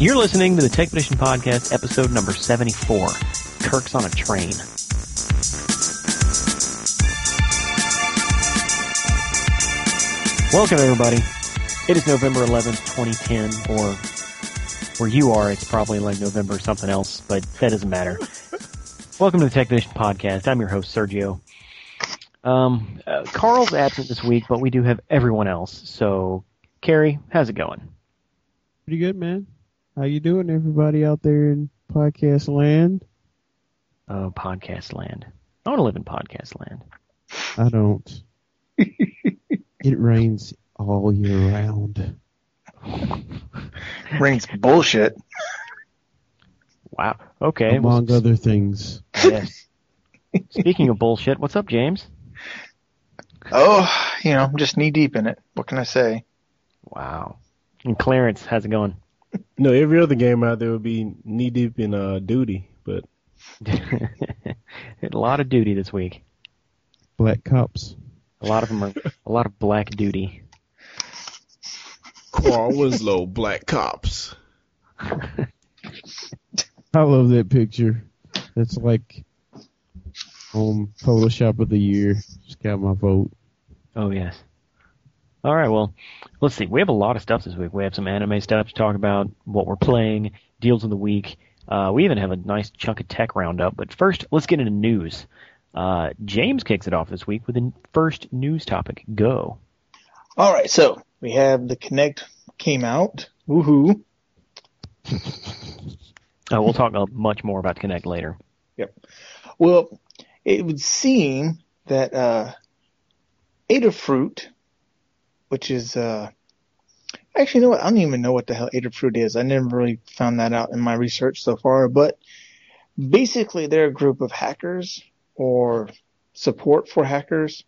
You're listening to the Tech Edition Podcast, episode number 74. Kirk's on a train. Welcome, everybody. It is November 11th, 2010, or where you are, it's probably like November something else, but that doesn't matter. Welcome to the Tech Edition Podcast. I'm your host, Sergio. Um, uh, Carl's absent this week, but we do have everyone else. So, Carrie, how's it going? Pretty good, man. How you doing, everybody out there in podcast land? Oh, podcast land. I want to live in podcast land. I don't. it rains all year round. Rain's bullshit. Wow. Okay. well, Among other things. yes. Speaking of bullshit, what's up, James? Oh, you know, I'm just knee deep in it. What can I say? Wow. And Clarence, how's it going? No, every other game out there would be knee deep in uh, duty, but a lot of duty this week. Black cops. A lot of them are a lot of black duty. Carl Winslow, Black Cops. I love that picture. That's like um Photoshop of the year. Just got my vote. Oh yes. All right. Well, let's see. We have a lot of stuff this week. We have some anime stuff to talk about, what we're playing, deals of the week. Uh, we even have a nice chunk of tech roundup. But first, let's get into news. Uh, James kicks it off this week with the first news topic. Go. All right, so we have the Kinect came out. Woohoo! Uh, we'll talk uh, much more about Kinect later. Yep. Well, it would seem that uh, Adafruit, which is uh, actually, you know what? I don't even know what the hell Adafruit is. I never really found that out in my research so far. But basically, they're a group of hackers or support for hackers,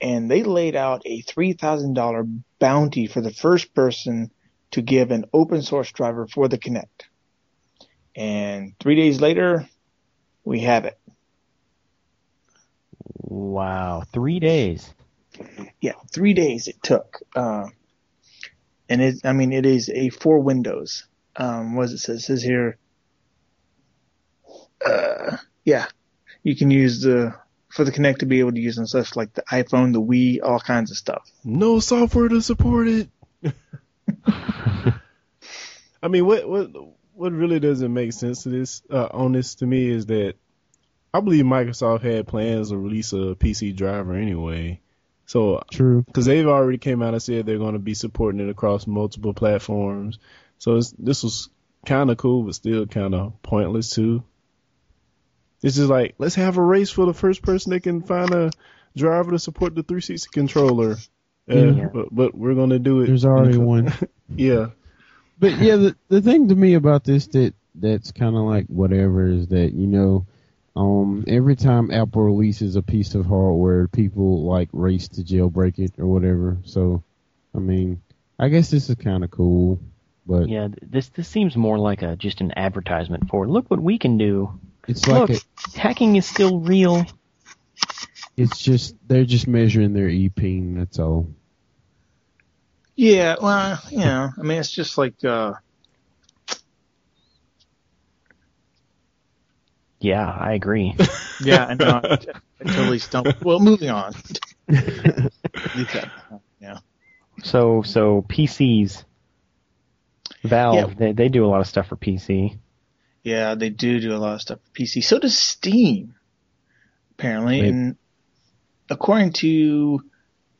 and they laid out a three thousand dollar bounty for the first person to give an open source driver for the Kinect. And three days later, we have it. Wow. Three days. Yeah, three days it took. Uh, and it, I mean, it is a for Windows. Um, what does it say? It says here, uh, yeah, you can use the, for the Kinect to be able to use on stuff like the iPhone, the Wii, all kinds of stuff. No software to support it. I mean, what what what really doesn't make sense to this uh, on this to me is that I believe Microsoft had plans to release a PC driver anyway. So True. because they've already came out and said they're going to be supporting it across multiple platforms. So it's, this was kind of cool, but still kind of pointless too. It's just like let's have a race for the first person that can find a driver to support the 360 controller. Uh, Yeah. but, but we're gonna do it. There's already one. Yeah, But yeah, the the thing to me about this that that's kind of like whatever is that you know, um, every time Apple releases a piece of hardware, people like race to jailbreak it or whatever. So, I mean, I guess this is kind of cool, but Yeah. This this seems more like a just an advertisement for look what we can do. it's like Look, a, hacking is still real. it's just they're just measuring their EP. That's all. Yeah, well, you know, I mean, it's just like, uh, Yeah, I agree. yeah, I know, I, I totally stumped. Well, moving on. Yeah. So so PCs. Valve, Yeah. they they do a lot of stuff for PC. Yeah, they do do a lot of stuff for PC. So does Steam, apparently. Right. And according to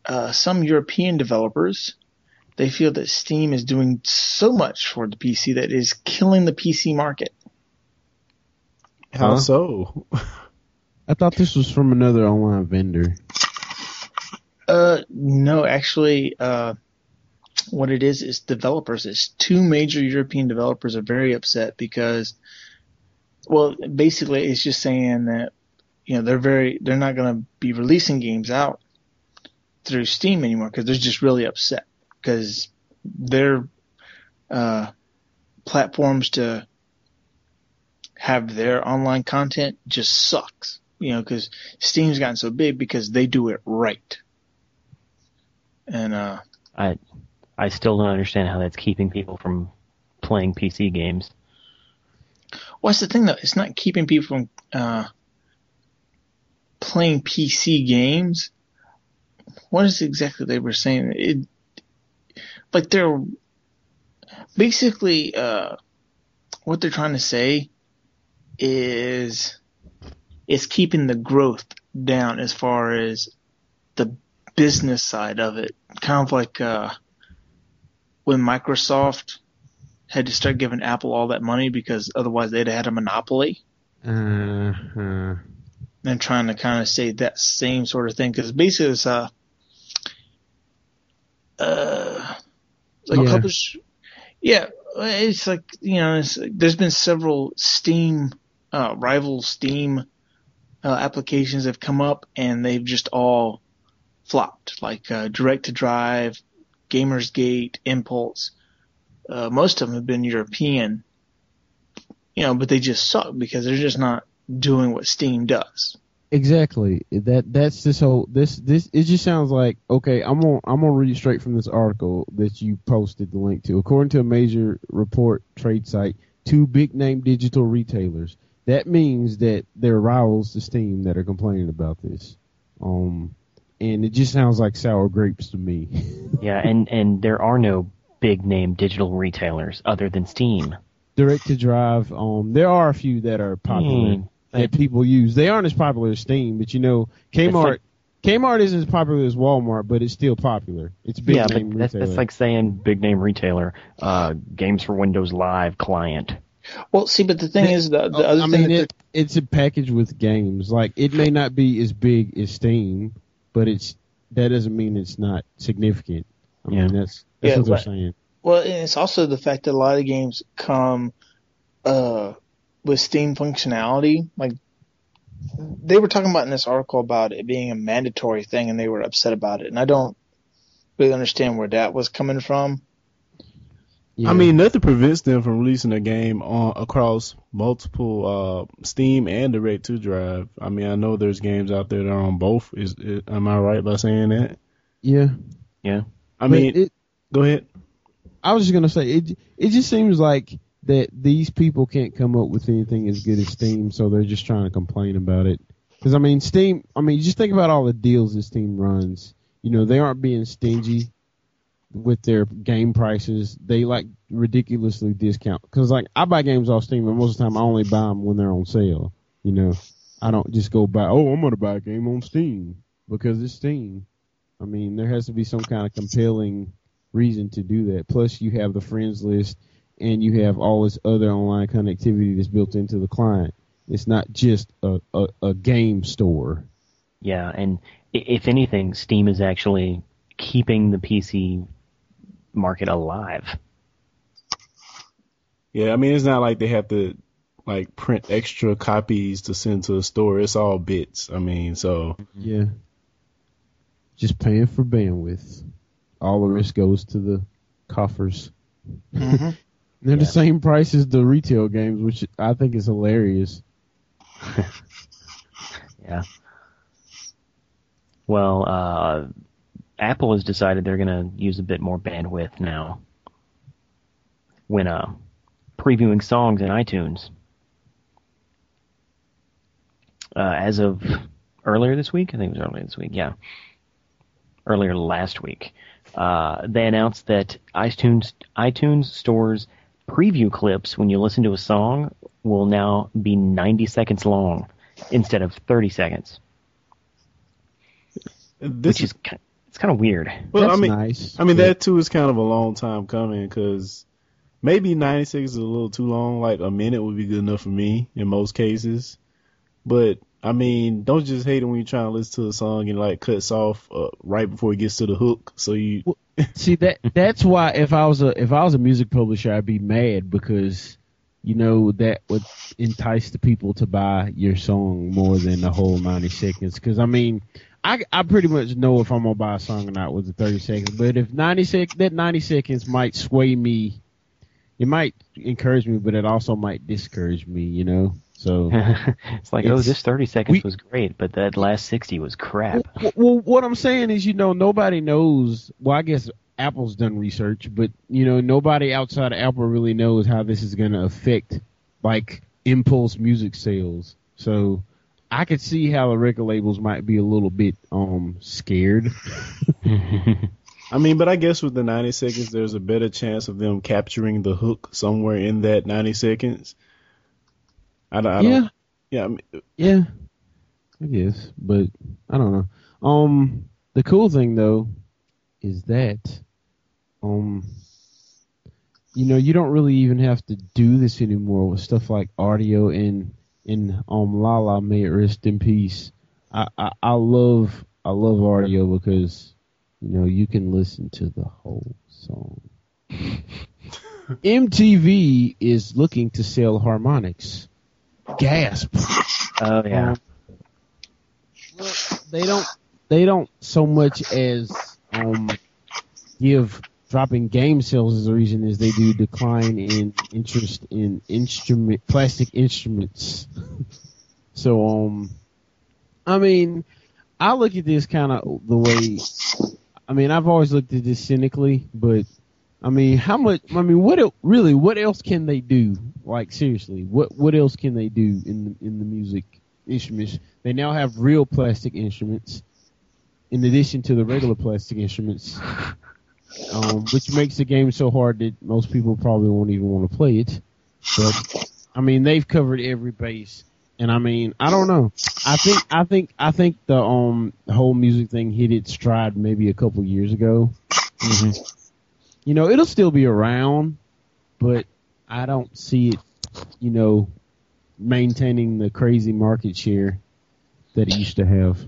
uh, some European developers, they feel that Steam is doing so much for the PC that it is killing the PC market. How Huh? so? I thought this was from another online vendor. Uh, no, actually, uh, what it is is developers. It's two major European developers are very upset because, well, basically it's just saying that, you know, they're very, they're not going to be releasing games out through Steam anymore because they're just really upset because their, uh, platforms to have their online content just sucks. You know, because Steam's gotten so big because they do it right. And uh I I still don't understand how that's keeping people from playing PC games. Well, that's the thing though. It's not keeping people from uh, playing PC games. What is exactly they were saying? It like they're basically uh, what they're trying to say is it's keeping the growth down as far as the business side of it. Kind of like uh, when Microsoft had to start giving Apple all that money because otherwise they'd have had a monopoly. Uh-huh. And trying to kind of say that same sort of thing because basically it's uh, uh, like Yeah. publish, yeah, it's like you know, it's, there's been several Steam, uh, rival Steam uh, applications have come up and they've just all flopped, like uh, Direct to Drive, Gamersgate, Impulse. Uh, most of them have been European, you know, but they just suck because they're just not doing what Steam does. Exactly. That that's this whole this this it just sounds like okay. I'm gonna I'm gonna read straight from this article that you posted the link to. According to a major report trade site, two big name digital retailers. That means that there are rivals to Steam that are complaining about this. Um, and it just sounds like sour grapes to me. Yeah, and and there are no big name digital retailers other than Steam. Direct to drive. Um, there are a few that are popular Hmm. that people use. They aren't as popular as Steam, but you know, Kmart. Kmart isn't as popular as Walmart, but it's still popular. It's big yeah, name but that's, retailer. that's like saying big name retailer, uh, games for Windows Live client. Well, see, but the thing is, the, the Oh, other I thing mean, that it, it's a package with games. Like it may not be as big as Steam, but it's that doesn't mean it's not significant. I Yeah. mean, that's that's Yeah, what they're but- saying. Well, and it's also the fact that a lot of games come uh, with Steam functionality. Like they were talking about in this article about it being a mandatory thing, and they were upset about it. And I don't really understand where that was coming from. Yeah. I mean, nothing prevents them from releasing a game on across multiple uh, Steam and Direct to Drive. I mean, I know there's games out there that are on both. Is, is am I right by saying that? yeah. Yeah. I But mean, it, go ahead. I was just gonna say it. It just seems like that these people can't come up with anything as good as Steam, so they're just trying to complain about it. Because I mean, Steam. I mean, just think about all the deals that Steam runs. You know, they aren't being stingy with their game prices. They like ridiculously discount. Because like I buy games off Steam, and most of the time I only buy them when they're on sale. You know, I don't just go buy. Oh, I'm gonna buy a game on Steam because it's Steam. I mean, there has to be some kind of compelling reason to do that. Plus, you have the friends list, and you have all this other online connectivity that's built into the client. It's not just a, a, a game store. Yeah, and if anything, Steam is actually keeping the PC market alive. Yeah, I mean, it's not like they have to like print extra copies to send to a store. It's all bits. I mean, so Yeah. Just paying for bandwidth. All the risk goes to the coffers. Mhm. They're the same price as the retail games, which I think is hilarious. Yeah. Well, uh, Apple has decided they're going to use a bit more bandwidth now when uh, previewing songs in iTunes. Uh, as of earlier this week, I think it was earlier this week, yeah. Earlier last week, uh, they announced that iTunes iTunes stores preview clips when you listen to a song will now be 90 seconds long instead of 30 seconds, this which is ki- it's kind of weird. well, That's I mean, nice. I mean that too is kind of a long time coming because maybe 96 is a little too long. Like a minute would be good enough for me in most cases. But I mean, don't just hate it when you're trying to listen to a song and like cuts off uh, right before it gets to the hook. So you, See that that's why if I was a if I was a music publisher I'd be mad because you know that would entice the people to buy your song more than the whole 90 seconds cuz I mean I I pretty much know if I'm going to buy a song or not with the 30 seconds but if 90 sec that 90 seconds might sway me it might encourage me but it also might discourage me you know so it's like, oh, this 30 seconds we- was great, but that last 60 was crap. Well, well, what I'm saying is, you know, nobody knows. Well, I guess Apple's done research, but you know nobody outside of Apple really knows how this is going to affect like impulse music sales. So I could see how the record labels might be a little bit um scared. I mean, but I guess with the 90 seconds, there's a better chance of them capturing the hook somewhere in that 90 seconds. I don't, I yeah, don't yeah, I mean, yeah, I guess, but I don't know. Um, the cool thing though is that um, you know, you don't really even have to do this anymore with stuff like Rdio and and um Lala may it rest in peace. I, I I love I love Rdio because you know you can listen to the whole song. MTV is looking to sell Harmonix. Gasp. Oh yeah. Um, well, they don't they don't so much as um give dropping game sales is the reason is they do decline in interest in instrument plastic instruments. so um I mean I look at this kind of the way I mean I've always looked at this cynically, but I mean how much I mean what really what else can they do? Like seriously, what what else can they do in the in the music instruments? They now have real plastic instruments in addition to the regular plastic instruments um, which makes the game so hard that most people probably won't even want to play it. But I mean, they've covered every base, and I mean, I don't know. I think I think I think the um whole music thing hit its stride maybe a couple years ago. hmm You know, it'll still be around, but I don't see it. You know, maintaining the crazy market share that it used to have.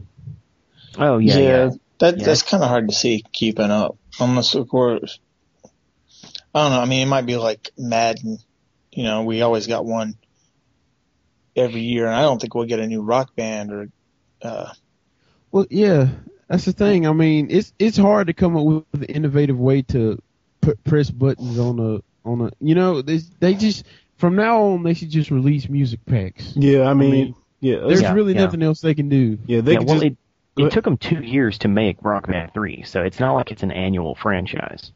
Oh yeah, yeah. that Yeah. that's kind of hard to see keeping up. Unless of course, I don't know. I mean, it might be like Madden. You know, we always got one every year, and I don't think we'll get a new rock band or. uh Well, yeah, that's the thing. I mean, it's it's hard to come up with an innovative way to put press buttons on a on a. You know, they they just from now on they should just release music packs. yeah, I mean, mean, yeah, There's Yeah, really yeah. nothing else they can do. yeah, they yeah could well, just, it, Go it took them two years to make Rock Band 3, so it's not like it's an annual franchise.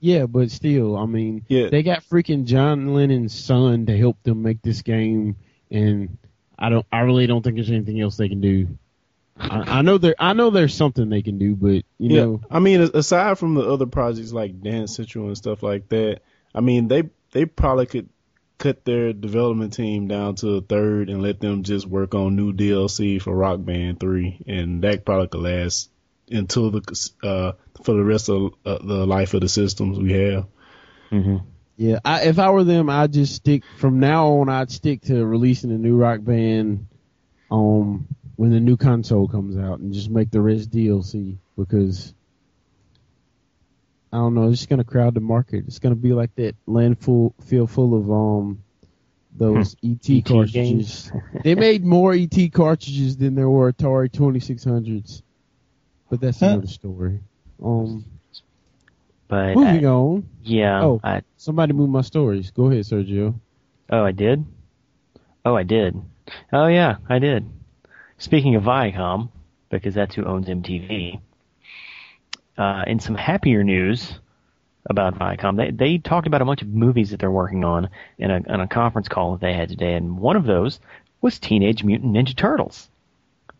Yeah, but still, I mean, Yeah. they got freaking John Lennon's son to help them make this game, and I don't, I really don't think there's anything else they can do. I, I know there, I know there's something they can do, but you yeah, know, I mean, aside from the other projects like Dance Central and stuff like that, I mean, they they probably could cut their development team down to a third and let them just work on new DLC for Rock Band Three, and that probably could last until the uh for the rest of uh, the life of the systems we have. hmm Yeah, I, if I were them, I'd just stick from now on. I'd stick to releasing a new rock band, um, when the new console comes out, and just make the rest DLC because I don't know. It's just gonna crowd the market. It's gonna be like that landfill feel full of um those ET, ET cartridges. they made more ET cartridges than there were Atari Twenty Six Hundreds, but that's Huh. another story. Um, But moving uh, on. yeah, Oh. I, Somebody move my stories. Go ahead, Sergio. oh, I did. Oh, I did. Oh yeah, I did. Speaking of Viacom, because that's who owns MTV. Uh, in some happier news about Viacom, they they talked about a bunch of movies that they're working on in a in a conference call that they had today, and one of those was Teenage Mutant Ninja Turtles.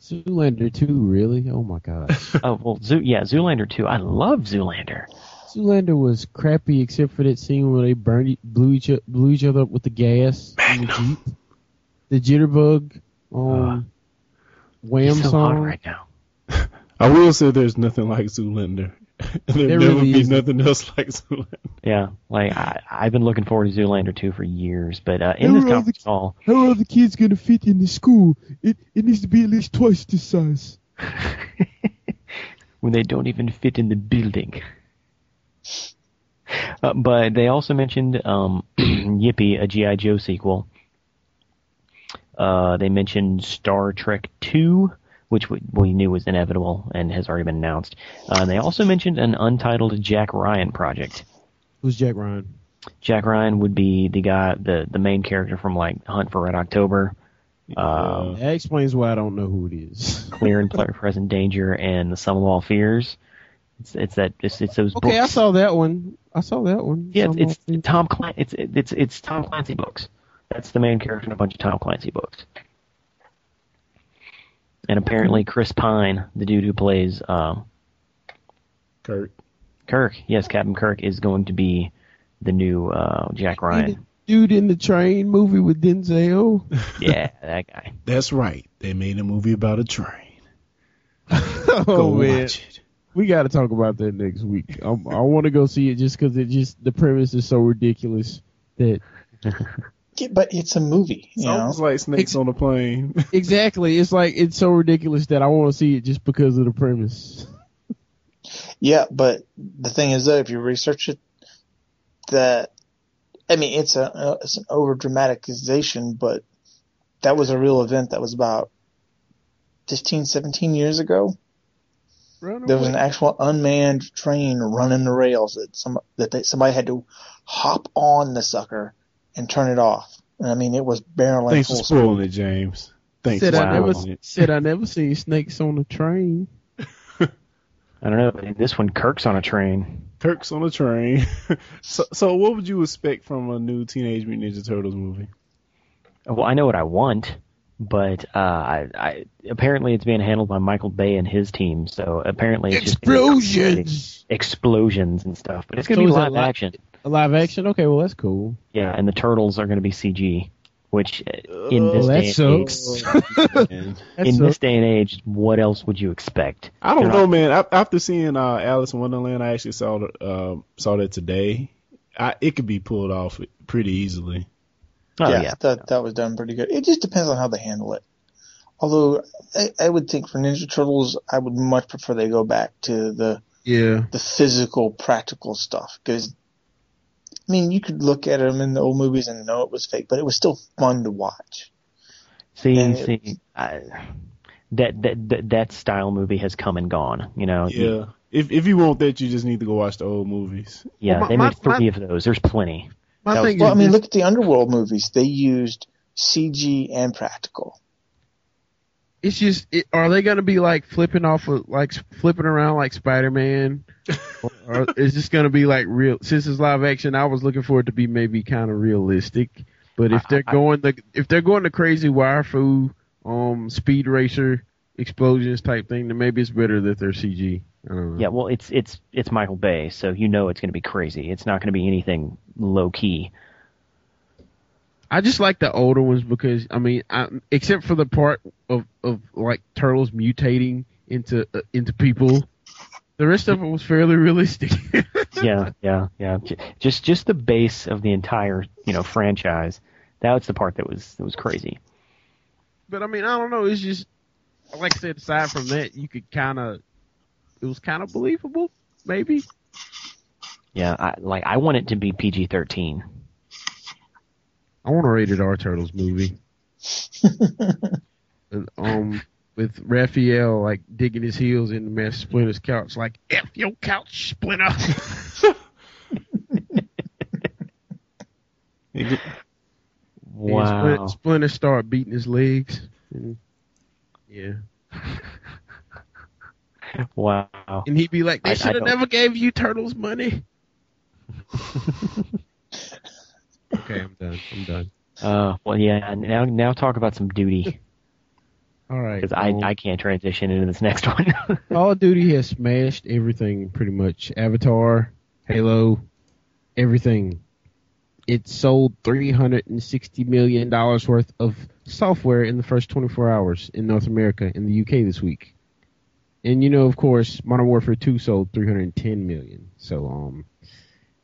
Zoolander 2, really? Oh my god. oh well, Zoo, yeah, Zoolander 2. I love Zoolander. Zoolander was crappy except for that scene where they burned, blew each, blew each other up with the gas in the jeep. The jitterbug, um, Wham He's so hot song. right now. I will say there's nothing like Zoolander. There'll There never really be isn't. nothing else like Zoolander. Yeah, like I, I've been looking forward to Zoolander 2 for years, but uh, in There this were other- conference call, How are the kids gonna fit in the school? It it needs to be at least twice this size. when they don't even fit in the building. Uh, but they also mentioned um, Yippee, a GI Joe sequel. Uh, they mentioned Star Trek Two, which we, we knew was inevitable and has already been announced. Uh, they also mentioned an untitled Jack Ryan project. Who's Jack Ryan? Jack Ryan would be the guy, the the main character from like Hunt for Red October, um, That explains why I don't know who it is. Clear and Present Danger, and The Sum of All Fears. It's it's that it's, it's those Okay, I books. saw that one. I saw that one. Yeah, Some it's, it's Tom Clan. It's it's it's Tom Clancy books. That's the main character in a bunch of Tom Clancy books. And apparently, Chris Pine, the dude who plays um, Kurt. Kirk, yes, Captain Kirk, is going to be the new uh, Jack Ryan. dude in the train movie with Denzel. Yeah, that guy. That's right. They made a movie about a train. oh Go man, watch it. we got to talk about that next week. I, I want to go see it just because it just the premise is so ridiculous that Yeah, but it's a movie, you know. Sounds like snakes on a plane. exactly it's like it's so ridiculous that I want to see it just because of the premise. Yeah, but the thing is though, if you research it, that I mean, it's a uh, it's an over dramatization, but that was a real event that was about 15, 17 years ago. There was an actual unmanned train running the rails that some that they, somebody had to hop on the sucker and turn it off. And I mean, it was barreling Thanks for full speed. spoiling it, James. Thanks said for I never it. said I never seen snakes on a train. I don't know. in This one, Kirk's on a train. Kirk's on a train. so, so what would you expect from a new Teenage Mutant Ninja Turtles movie? Well, I know what I want, but uh, I, I apparently it's being handled by Michael Bay and his team. So apparently it's just Explosions. explosions and stuff. But it's going So to be live li- action. A live action? Okay, well that's cool. Yeah, and the turtles are going to be CG, which uh, in this that day and age, sucks. In so- this day and age, what else would you expect? I don't They're know, not- man. A- After seeing uh, Alice in Wonderland, I actually saw uh, saw that today. I, it could be pulled off pretty easily. Oh yeah, yeah, that that was done pretty good. It just depends on how they handle it. Although I, I would think for Ninja Turtles, I would much prefer they go back to the yeah. the physical, practical stuff. Because I mean, you could look at them in the old movies and know it was fake, but it was still fun to watch. See, And- see, I, that, that that that style movie has come and gone. You know, Yeah. If if you want that, you just need to go watch the old movies. yeah. Well, my- they my- made three my- of those. There's plenty. My That was- thing Well, I mean, look at the Underworld movies. They used CG and practical. It's just it, are they going to be like flipping off of like flipping around like Spider-Man or, or is this going to be like real since it's live action I was looking for it to be maybe kind of realistic but if I- they're I- going the if they're going the crazy wire fu um speed racer explosions type thing then maybe it's better that they're CG I don't know Yeah, well, it's it's it's Michael Bay, so you know it's going to be crazy. It's not going to be anything low key. I just like the older ones because I mean, I, except for the part of of like turtles mutating into uh, into people, the rest of it was fairly realistic. yeah, yeah, yeah. Just just the base of the entire you know franchise. That was the part that was that was crazy. but I mean, I don't know. It's just like I said. Aside from that, you could kind of it was kind of believable, maybe. Yeah, I, like I want it to be PG thirteen. I want a rated R Turtles movie. And, um, with Raphael like digging his heels into Master Splinter's couch, like "F your couch, Splinter." It get- And Splinter, Wow. Splinter start beating his legs. And, yeah. Wow. And he'd be like, I- they should have never gave you turtles money. okay, I'm done. I'm done. Uh, well, yeah. Now, now talk about some duty All right. because I, um, I can't transition into this next one. Call of Duty has smashed everything pretty much. Avatar, Halo, everything. It sold $360 million worth of software in the first 24 hours in North America and the UK this week. And you know, of course, Modern Warfare 2 sold 310 million. So, um,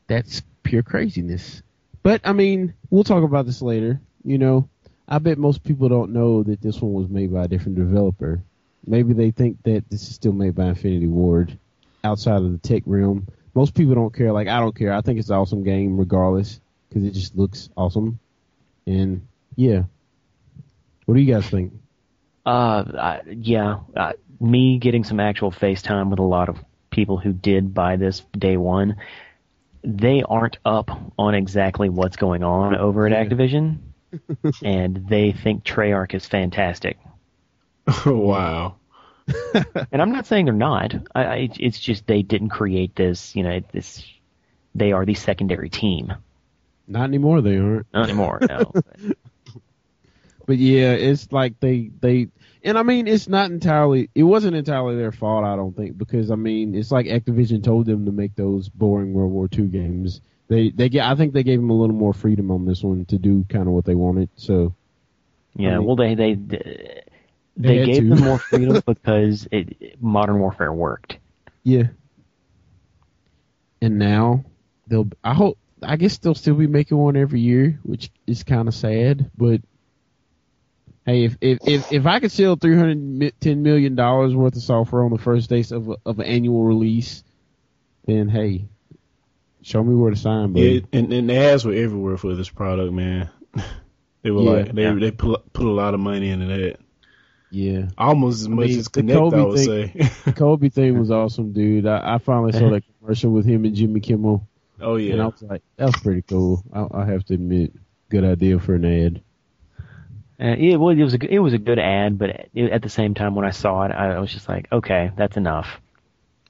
that's pure craziness. But, I mean, we'll talk about this later. You know, I bet most people don't know that this one was made by a different developer. Maybe they think that this is still made by Infinity Ward outside of the tech realm. Most people don't care. Like, I don't care. I think it's an awesome game regardless because it just looks awesome. And, yeah. What do you guys think? Uh, I, yeah, uh, me getting some actual FaceTime with a lot of people who did buy this day one, they aren't up on exactly what's going on over at. Activision, and they think Treyarch is fantastic. Oh, wow. and I'm not saying they're not. I, I, it's just they didn't create this. You know, this. They are the secondary team. Not anymore. They aren't. Not anymore. No. But yeah, it's like they they and I mean it's not entirely it wasn't entirely their fault I don't think because I mean it's like Activision told them to make those boring World War II games. They they get I think they gave them a little more freedom on this one to do kind of what they wanted. So yeah, I mean- well they they They they gave to. them more freedom because it, Modern Warfare worked. yeah. And now they'll I hope I guess they'll still be making one every year, which is kind of sad, but hey, if if if, if I could sell three hundred ten million dollars worth of software on the first day of a, of an annual release, then hey, show me where to sign, buddy. and, and the ads were everywhere for this product, man. They were Yeah. like they Yeah. they put put a lot of money into that, Yeah, almost as much mean, as the Kinect. I Kobe would thing- say. the Kobe thing was awesome, dude. I, I finally saw that commercial with him and Jimmy Kimmel, oh yeah, and I was like, that was pretty cool. I, I have to admit, good idea for an ad. Uh, yeah, well, it was a good- it was a good ad, but it, at the same time, when I saw it, I, I was just like, okay, that's enough.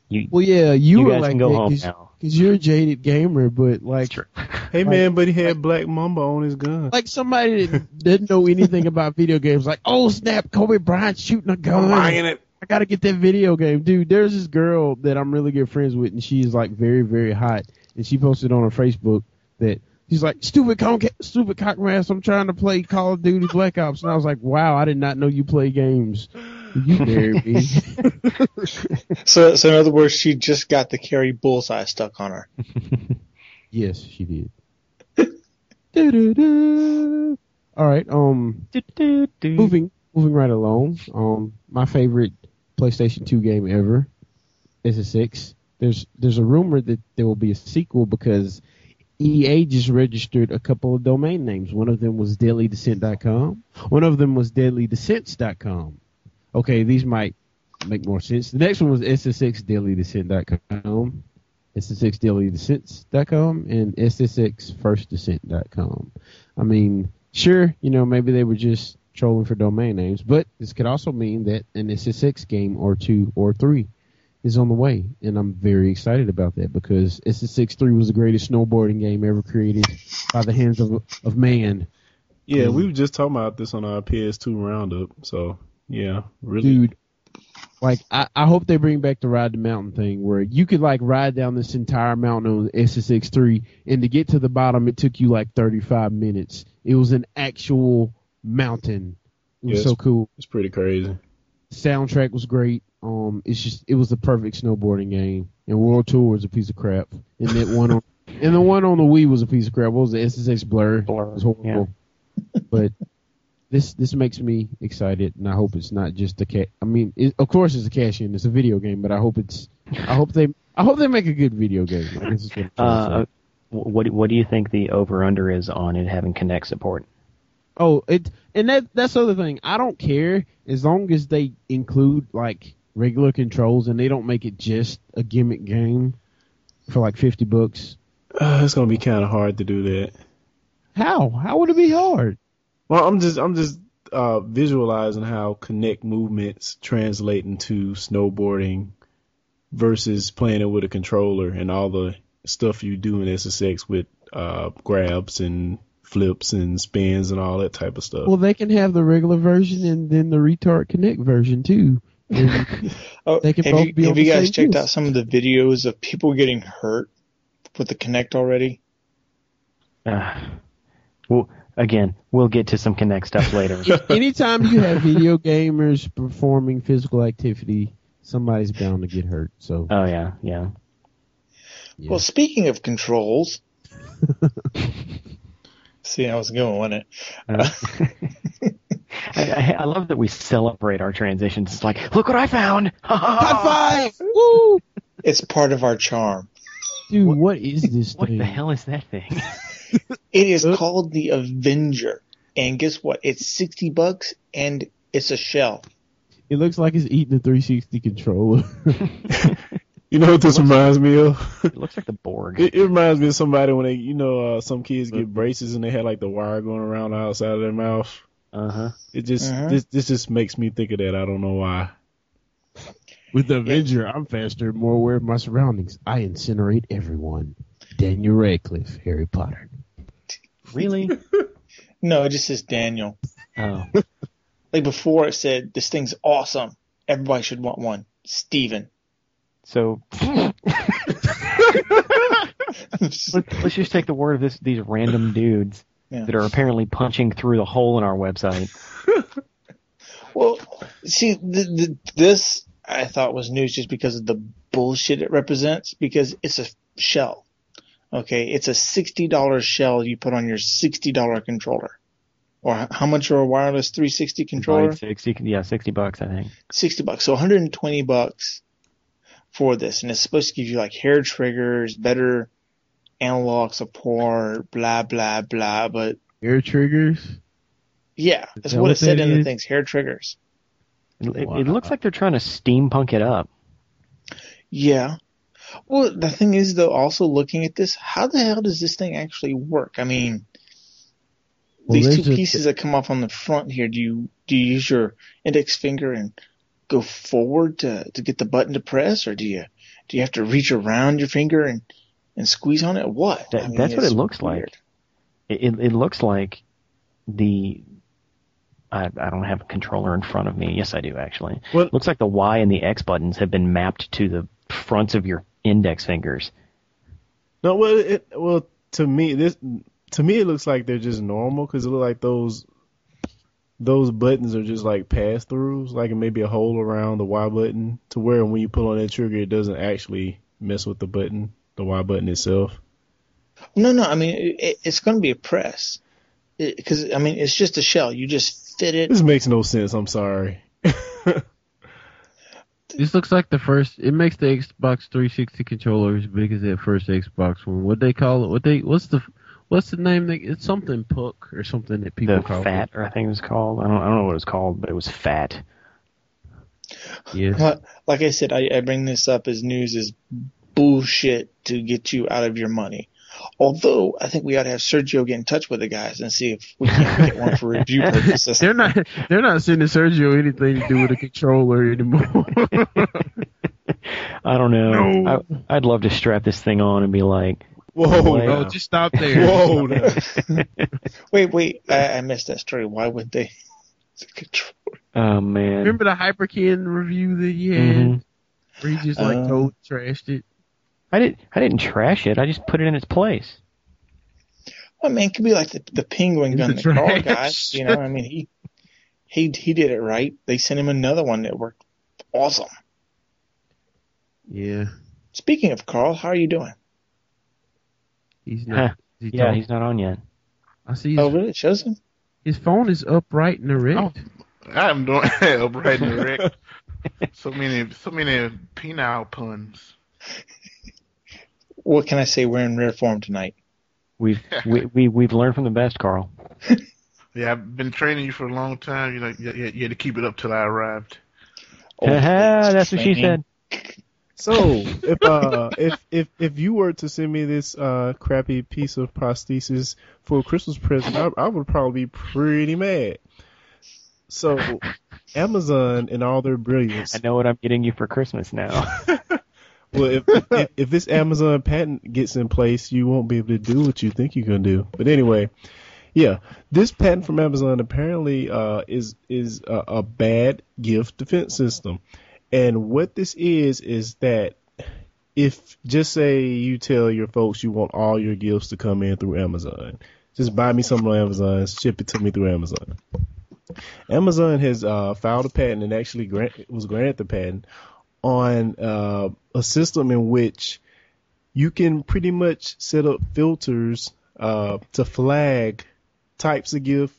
You, Well, yeah, you, you were guys like can go that home 'cause- now. Cause you're a jaded gamer, but like, It's true. hey like- man, but he had Black Mamba on his gun. like somebody that didn't know anything about video games, like, oh snap, Kobe Bryant shooting a gun. I'm buying it. I gotta get that video game, dude. There's this girl that I'm really good friends with, and she's like very, very hot. And she posted on her Facebook that she's like, "Stupid conca- stupid cockmass, I'm trying to play Call of Duty Black Ops." And I was like, "Wow, I did not know you play games. You dare me?" So, so in other words, she just got the carry bullseye stuck on her. yes, she did. Do-do-do. All right, um, moving moving right along. Um, my favorite PlayStation 2 game ever is SSX. There's there's a rumor that there will be a sequel because EA just registered a couple of domain names. One of them was DeadlyDescent.com. One of them was DeadlyDescents.com. Okay, these might make more sense. The next one was SSXDeadlyDescent.com, SSXDeadlyDescents.com, and SSXFirstDescent.com. I mean, sure, you know, maybe they were just trolling for domain names, but this could also mean that an SSX game or two or three is on the way, and I'm very excited about that because SSX three was the greatest snowboarding game ever created by the hands of of man. Yeah, Mm. we were just talking about this on our PS2 roundup. So yeah, really. dude. Like I, I hope they bring back the ride the mountain thing where you could like ride down this entire mountain on SSX three and to get to the bottom it took you like thirty five minutes. It was an actual mountain. It was Yes. so cool. It's pretty crazy. Soundtrack was great. Um it's just it was the perfect snowboarding game. And World Tour was a piece of crap. And that one on and the one on the Wii was a piece of crap. What was the SSX Blur? Blur, It was horrible. but this this makes me excited, and I hope it's not just a cat. I mean, it, of course it's a cash in. It's a video game, but I hope it's. I hope they. I hope they make a good video game. I guess what I'm trying to Uh, what what do you think the over under is on it having Kinect support? Oh, it and that that's the other thing. I don't care as long as they include like regular controls and they don't make it just a gimmick game for like fifty bucks. Uh, it's gonna be kind of hard to do that. How? How would it be hard? Well, I'm just I'm just uh, visualizing how Kinect movements translate into snowboarding versus playing it with a controller and all the stuff you do in SSX with uh, grabs and flips and spins and all that type of stuff. Well, they can have the regular version and then the retard Kinect version too. Oh, They can have both you, be on have you guys checked disc. out some of the videos of people getting hurt with the Kinect already? Uh, well, again, we'll get to some Kinect stuff later. anytime you have video gamers performing physical activity, somebody's bound to get hurt. So oh yeah, yeah. Yeah. Well, speaking of controls, see, I was going, wasn't it? Uh, I, I, I love that we celebrate our transitions. It's like, look what I found! high five! Woo! It's part of our charm. Dude, what is this thing? What thing? the hell is that thing? It is called the Avenger, and guess what? It's sixty bucks, and it's a shell. It looks like it's eating the 360 controller. You know what this reminds me of? It looks like the Borg. It, it reminds me of somebody when they, you know, uh, some kids get braces and they had like the wire going around the outside of their mouth. Uh huh. It just Uh-huh. this this just makes me think of that. I don't know why. With the Avenger, I'm faster, more aware of my surroundings. I incinerate everyone. Daniel Radcliffe, Harry Potter. Really? No, it just says Daniel. Oh. Like before, it said this thing's awesome. Everybody should want one. Steven. So let's, let's just take the word of this these random dudes Yeah. that are apparently punching through the hole in our website. Well, see, th th this I thought was news just because of the bullshit it represents. Because it's a shell. Okay, it's a sixty dollars shell you put on your sixty dollar controller. Or how much are a wireless 360 controller? Right, Sixty, yeah, sixty bucks, I think. 60 bucks. So 120 bucks for this. And it's supposed to give you like hair triggers, better analog support, blah, blah, blah. But hair triggers. yeah, that's that what what it said that in the things. Hair triggers. It, it- Wow. it looks like they're trying to steampunk it up. Yeah. Well, the thing is though, also looking at this, how the hell does this thing actually work? I mean, Well, these there's two a- pieces that come off on the front here, do you, do you use your index finger and go forward to, to get the button to press or do you, do you have to reach around your finger and, and squeeze on it? What? That- I mean, that's what it looks like. weird. It, it, it looks like the. I, I don't have a controller in front of me. Yes, I do actually. Well- looks like the Y and the X buttons have been mapped to the fronts of your index fingers. No, well, it well to me this to me it looks like they're just normal because it look like those those buttons are just like pass throughs, like maybe a hole around the Y button to where when you pull on that trigger, it doesn't actually mess with the button, the Y button itself. No, no, I mean, it, it's going to be a press. Because, I mean, it's just a shell. You just fit it. This makes no sense. I'm sorry. This looks like the first. It makes the Xbox 360 controller as big as that first Xbox one. What they call it? What they? What's the? What's the name? That, it's something Puck or something that people The call fat, or I think it was called. I don't, I don't know what it was called, but it was fat. Yeah. Uh, like- Like I said, I, I bring this up as news is bullshit to get you out of your money. Although, I think we ought to have Sergio get in touch with the guys and see if we can get one for review purposes. They're not. They're not sending Sergio anything to do with a controller anymore. I don't know. No. I, I'd love to strap this thing on and be like, Whoa, Boy, no, now. just stop there. whoa! now. Wait, wait, I, I missed that story. Why would they? Oh man. Remember the Hyperkin review that you had, Mhm. where he just like Uh, totally trashed it. I didn't. I didn't trash it. I just put it in its place. Well, man, it could be like the, the penguin In gun the that Carl got. You know, I mean, he he he did it right. They sent him another one that worked awesome. Yeah, Speaking of Carl, how are you doing? He's Huh. not. He Yeah, talk- he's not on yet. I see his, Oh, really? It shows him. his phone is upright and erect. I'm doing upright and erect. So many, so many penile puns. What can I say? We're in rare form tonight. We've we, we we've learned from the best, Carl. Yeah, I've been training you for a long time. You know, you, you, you had to keep it up till I arrived. Oh, That's what she said. So if uh if if if you were to send me this uh crappy piece of prosthesis for a Christmas present, I, I would probably be pretty mad. So Amazon and all their brilliance, I know what I'm getting you for Christmas now. well if, if if this Amazon patent gets in place, you won't be able to do what you think you can do. But anyway, yeah, this patent from Amazon apparently uh is is a, a bad gift defense system. And what this is is that if just say you tell your folks you want all your gifts to come in through Amazon, just buy me something on Amazon, ship it to me through Amazon. Amazon has uh, filed a patent and actually grant, was granted the patent on uh, a system in which you can pretty much set up filters uh, to flag types of gift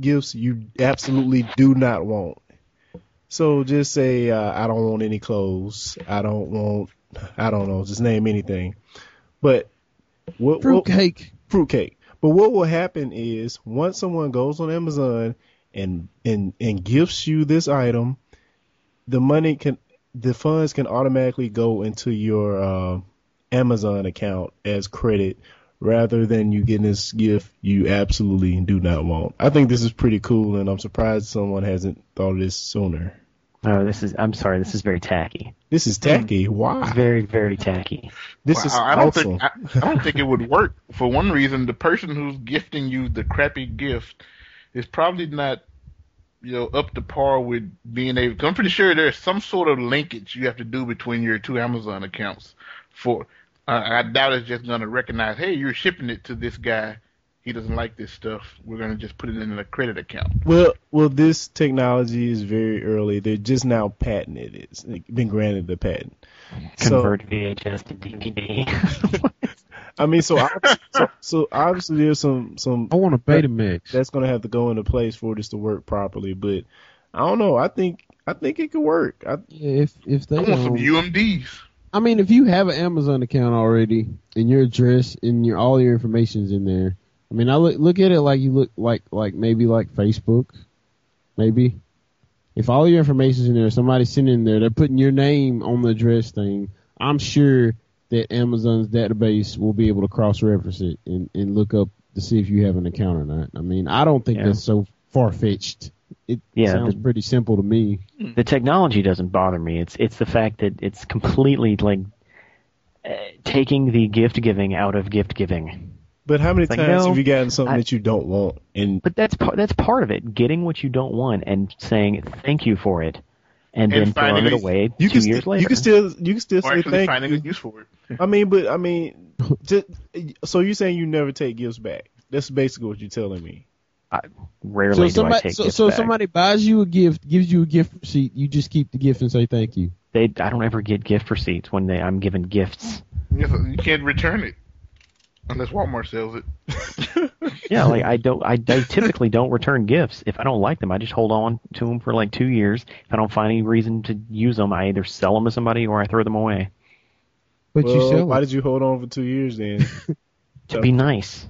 gifts you absolutely do not want. So just say uh, I don't want any clothes. I don't want. I don't know. Just name anything. But what, what Fruitcake. fruitcake. But what will happen is once someone goes on Amazon and and and gifts you this item, the money can the funds can automatically go into your uh, Amazon account as credit rather than you getting this gift you absolutely do not want. I think this is pretty cool and I'm surprised someone hasn't thought of this sooner. Oh, this is. I'm sorry. This is very tacky. This is tacky. Mm. Why? Very, very tacky. This Well, is I, I don't awesome. think I, I don't think it would work. For one reason, the person who's gifting you the crappy gift is probably not, you know, up to par with being able. 'cause I'm pretty sure there's some sort of linkage you have to do between your two Amazon accounts. For uh, I doubt it's just gonna recognize, hey, you're shipping it to this guy. He doesn't like this stuff. We're gonna just put it in a credit account. Well, well, this technology is very early. They're just now patented. It's been granted the patent. So, Convert VHS to DVD. I mean, so, so so obviously there's some some I want a Betamax. that's going to have to go into place for this to work properly. But I don't know. I think I think it could work. I, Yeah, if if they I want some um, UMDs. I mean, if you have an Amazon account already and your address and your all your information's in there, I mean, I look look at it like you look like like maybe like Facebook, maybe. If all your information's in there, somebody's sitting in there, they're putting your name on the address thing. I'm sure that Amazon's database will be able to cross reference it and, and look up to see if you have an account or not. I mean, I don't think Yeah. that's so far fetched. It Yeah, sounds the- pretty simple to me. the technology doesn't bother me. It's it's the fact that it's completely like uh, taking the gift giving out of gift giving. but how many It's like, times no, have you gotten something I- that you don't want? And But that's part that's part of it. Getting what you don't want and saying thank you for it, and, And then throwing it away you two can years st- later. you can still you can still Or say thank finding you. a use for it. I mean, but I mean, just, so you're saying you never take gifts back? That's basically what you're telling me. Rarely So do I somebody, take so, gifts so back. somebody buys you a gift, gives you a gift receipt, you just keep the gift and say thank you. They I don't ever get gift receipts when they I'm given gifts. You can't return it unless Walmart sells it. Yeah, like I don't I, I typically don't return gifts if I don't like them. I just hold on to them for like two years. If I don't find any reason to use them, I either sell them to somebody or I throw them away But you well, sell why it. did you hold on for two years then? to be nice.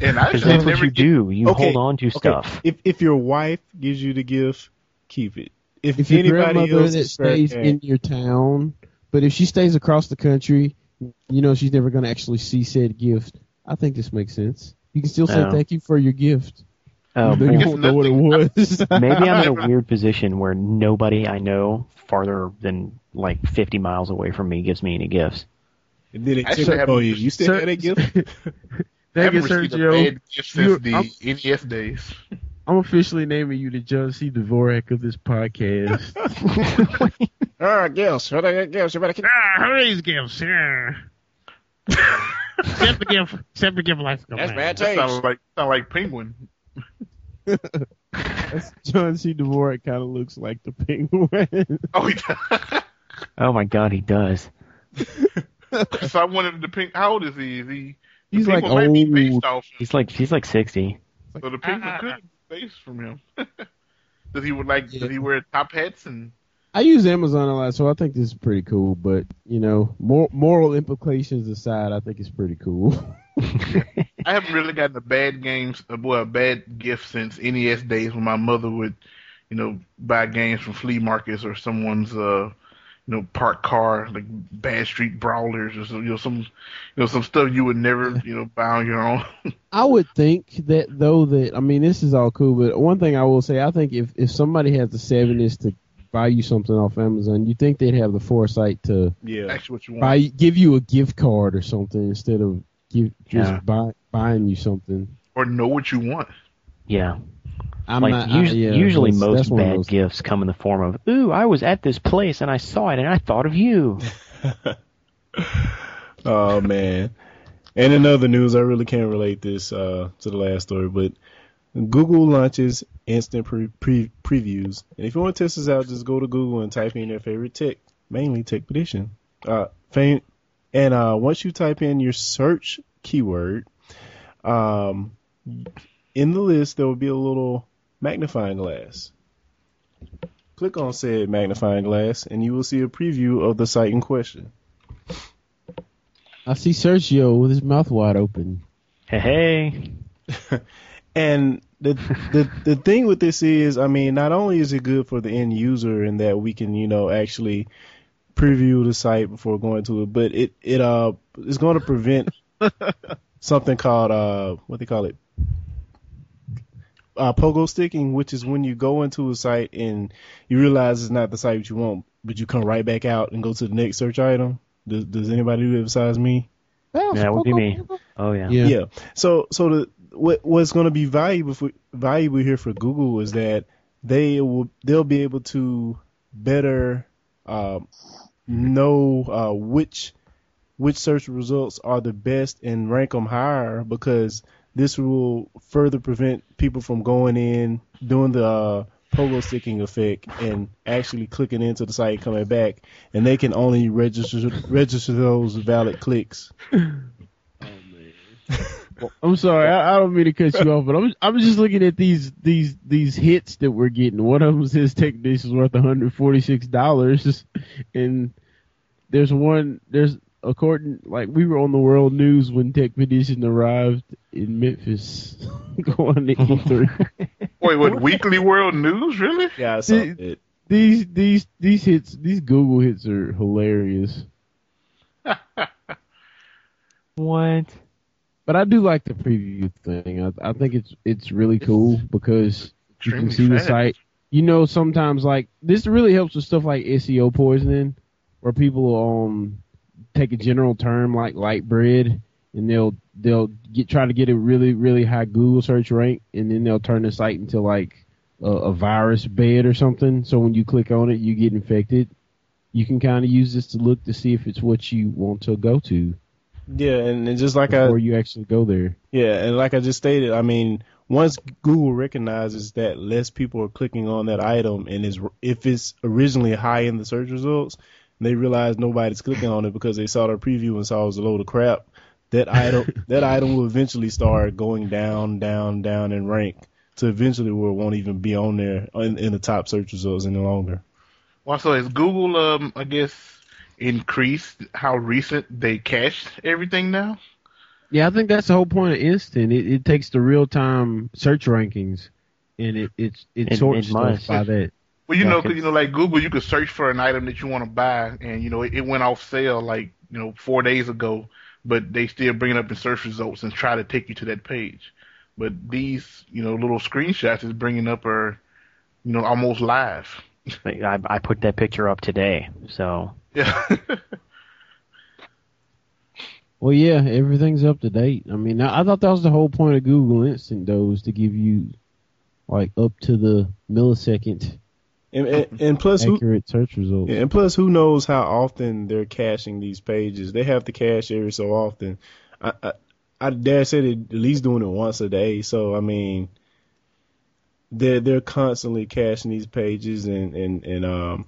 And I Because that's what never you get, do. You Okay, hold on to okay, stuff. If if your wife gives you the gift, keep it. If, if your anybody grandmother else that is stays in your town, but if she stays across the country, you know she's never going to actually see said gift. I think this makes sense. You can still say Oh. thank you for your gift. Oh, Even you won't know what it was. Maybe I'm in a weird position where nobody I know farther than like 50 miles away from me gives me any gifts. and then it Actually, took I up on haven't- you. You still Sir- had that gift? I Thank you, haven't Sergio. bad since the I'm- NES days. I'm officially naming you the John C. Dvorak of this podcast. Ah, gifts. What I got gifts? You better keep. Ah, who are gifts? Yeah. Except the gift, except the gift life. That's bad That taste. sounds like sound like Penguin. That's John C. Dvorak kind of looks like the penguin. Oh, he does. Oh my god, he does. so I wanted the pink. How old is he? Is he? The He's like Penguin might be old. based off. He's like he's like 60. So the penguin could be based from him. does he would like? Yeah. Does he wear top hats and? I use Amazon a lot, so I think this is pretty cool. But you know, mor- moral implications aside, I think it's pretty cool. I haven't really gotten a bad games, uh, well, a bad gift since NES days when my mother would, you know, buy games from flea markets or someone's, uh, you know, parked car like Bad Street Brawlers or some, you know, some, you know, some stuff you would never, you know, buy on your own. I would think that though that I mean this is all cool, but one thing I will say, I think if if somebody has the savviness to buy you something off Amazon, you think they'd have the foresight to Yeah. Actually, what you want. buy give you a gift card or something instead of give, just Yeah. buy, buying you something. or know what you want. Yeah. I'm like not, I- usually, yeah, usually that's- most that's bad those- gifts come in the form of, "Ooh, I was at this place and I saw it and I thought of you." Oh man. And in other news, I really can't relate this uh, to the last story, but Google launches instant pre- pre- previews. And if you want to test this out, just go to Google and type in your favorite tech, mainly tech prediction. Uh, fam- and uh, once you type in your search keyword, um, in the list there will be a little magnifying glass. Click on said magnifying glass, and you will see a preview of the site in question. I see Sergio with his mouth wide open. Hey, hey. And the the the thing with this is, I mean, not only is it good for the end user in that we can, you know, actually preview the site before going to it, but it it uh is going to prevent something called uh what they call it uh, pogo sticking, which is when you go into a site and you realize it's not the site that you want, but you come right back out and go to the next search item. Does, does anybody do that besides me? Yeah, that would be me. Oh yeah. Yeah. Yeah. So so the what what's going to be valuable for, valuable here for Google is that they will they'll be able to better uh, know uh, which which search results are the best and rank them higher because this will further prevent people from going in doing the uh, pogo sticking effect and actually clicking into the site and coming back and they can only register register those valid clicks. I'm sorry, I, I don't mean to cut you off, but I'm I'm just looking at these these these hits that we're getting. One of them says Technicians worth 146 dollars, and there's one there's according like we were on the world news when Technician arrived in Memphis going to E3. Wait, what? Weekly World News? Really? Yeah, I saw it. these these these hits these Google hits are hilarious. What? But I do like the preview thing. I, I think it's it's really cool because you can Extremely see the site. You know, sometimes like this really helps with stuff like SEO poisoning, where people um take a general term like light bread and they'll they'll get try to get a really really high Google search rank and then they'll turn the site into like a, a virus bed or something. So when you click on it, you get infected. You can kind of use this to look to see if it's what you want to go to Yeah, and, and just like I before you actually go there. Yeah, and like I just stated, I mean, once Google recognizes that less people are clicking on that item, and is if it's originally high in the search results, they realize nobody's clicking on it because they saw the preview and saw it was a load of crap, that item that item will eventually start going down, down, down in rank to eventually where it won't even be on there in, in the top search results any longer. Well, so has Google, um, I guess, increased how recent they cached everything now? Yeah, I think that's the whole point of Instant. It, it takes the real time search rankings, and it it's it It- sorts it stuff by that. Well, you Yeah, know, 'cause- 'cause, you know, like Google, you could search for an item that you want to buy, and you know, it, it went off sale like you know four days ago, but they still bring it up in search results and try to take you to that page. But these, you know, little screenshots is bringing up are, you know, almost live. Like, I, I put that picture up today, so Yeah. Well, yeah, everything's up to date. I mean, I, I thought that was the whole point of Google Instant, though, was to give you like up to the millisecond And, and, and plus, who, search results. And plus, who knows how often they're caching these pages? They have to cache every so often. I, I, I dare say they're at least doing it once a day. So I mean, they're they're constantly caching these pages and and and um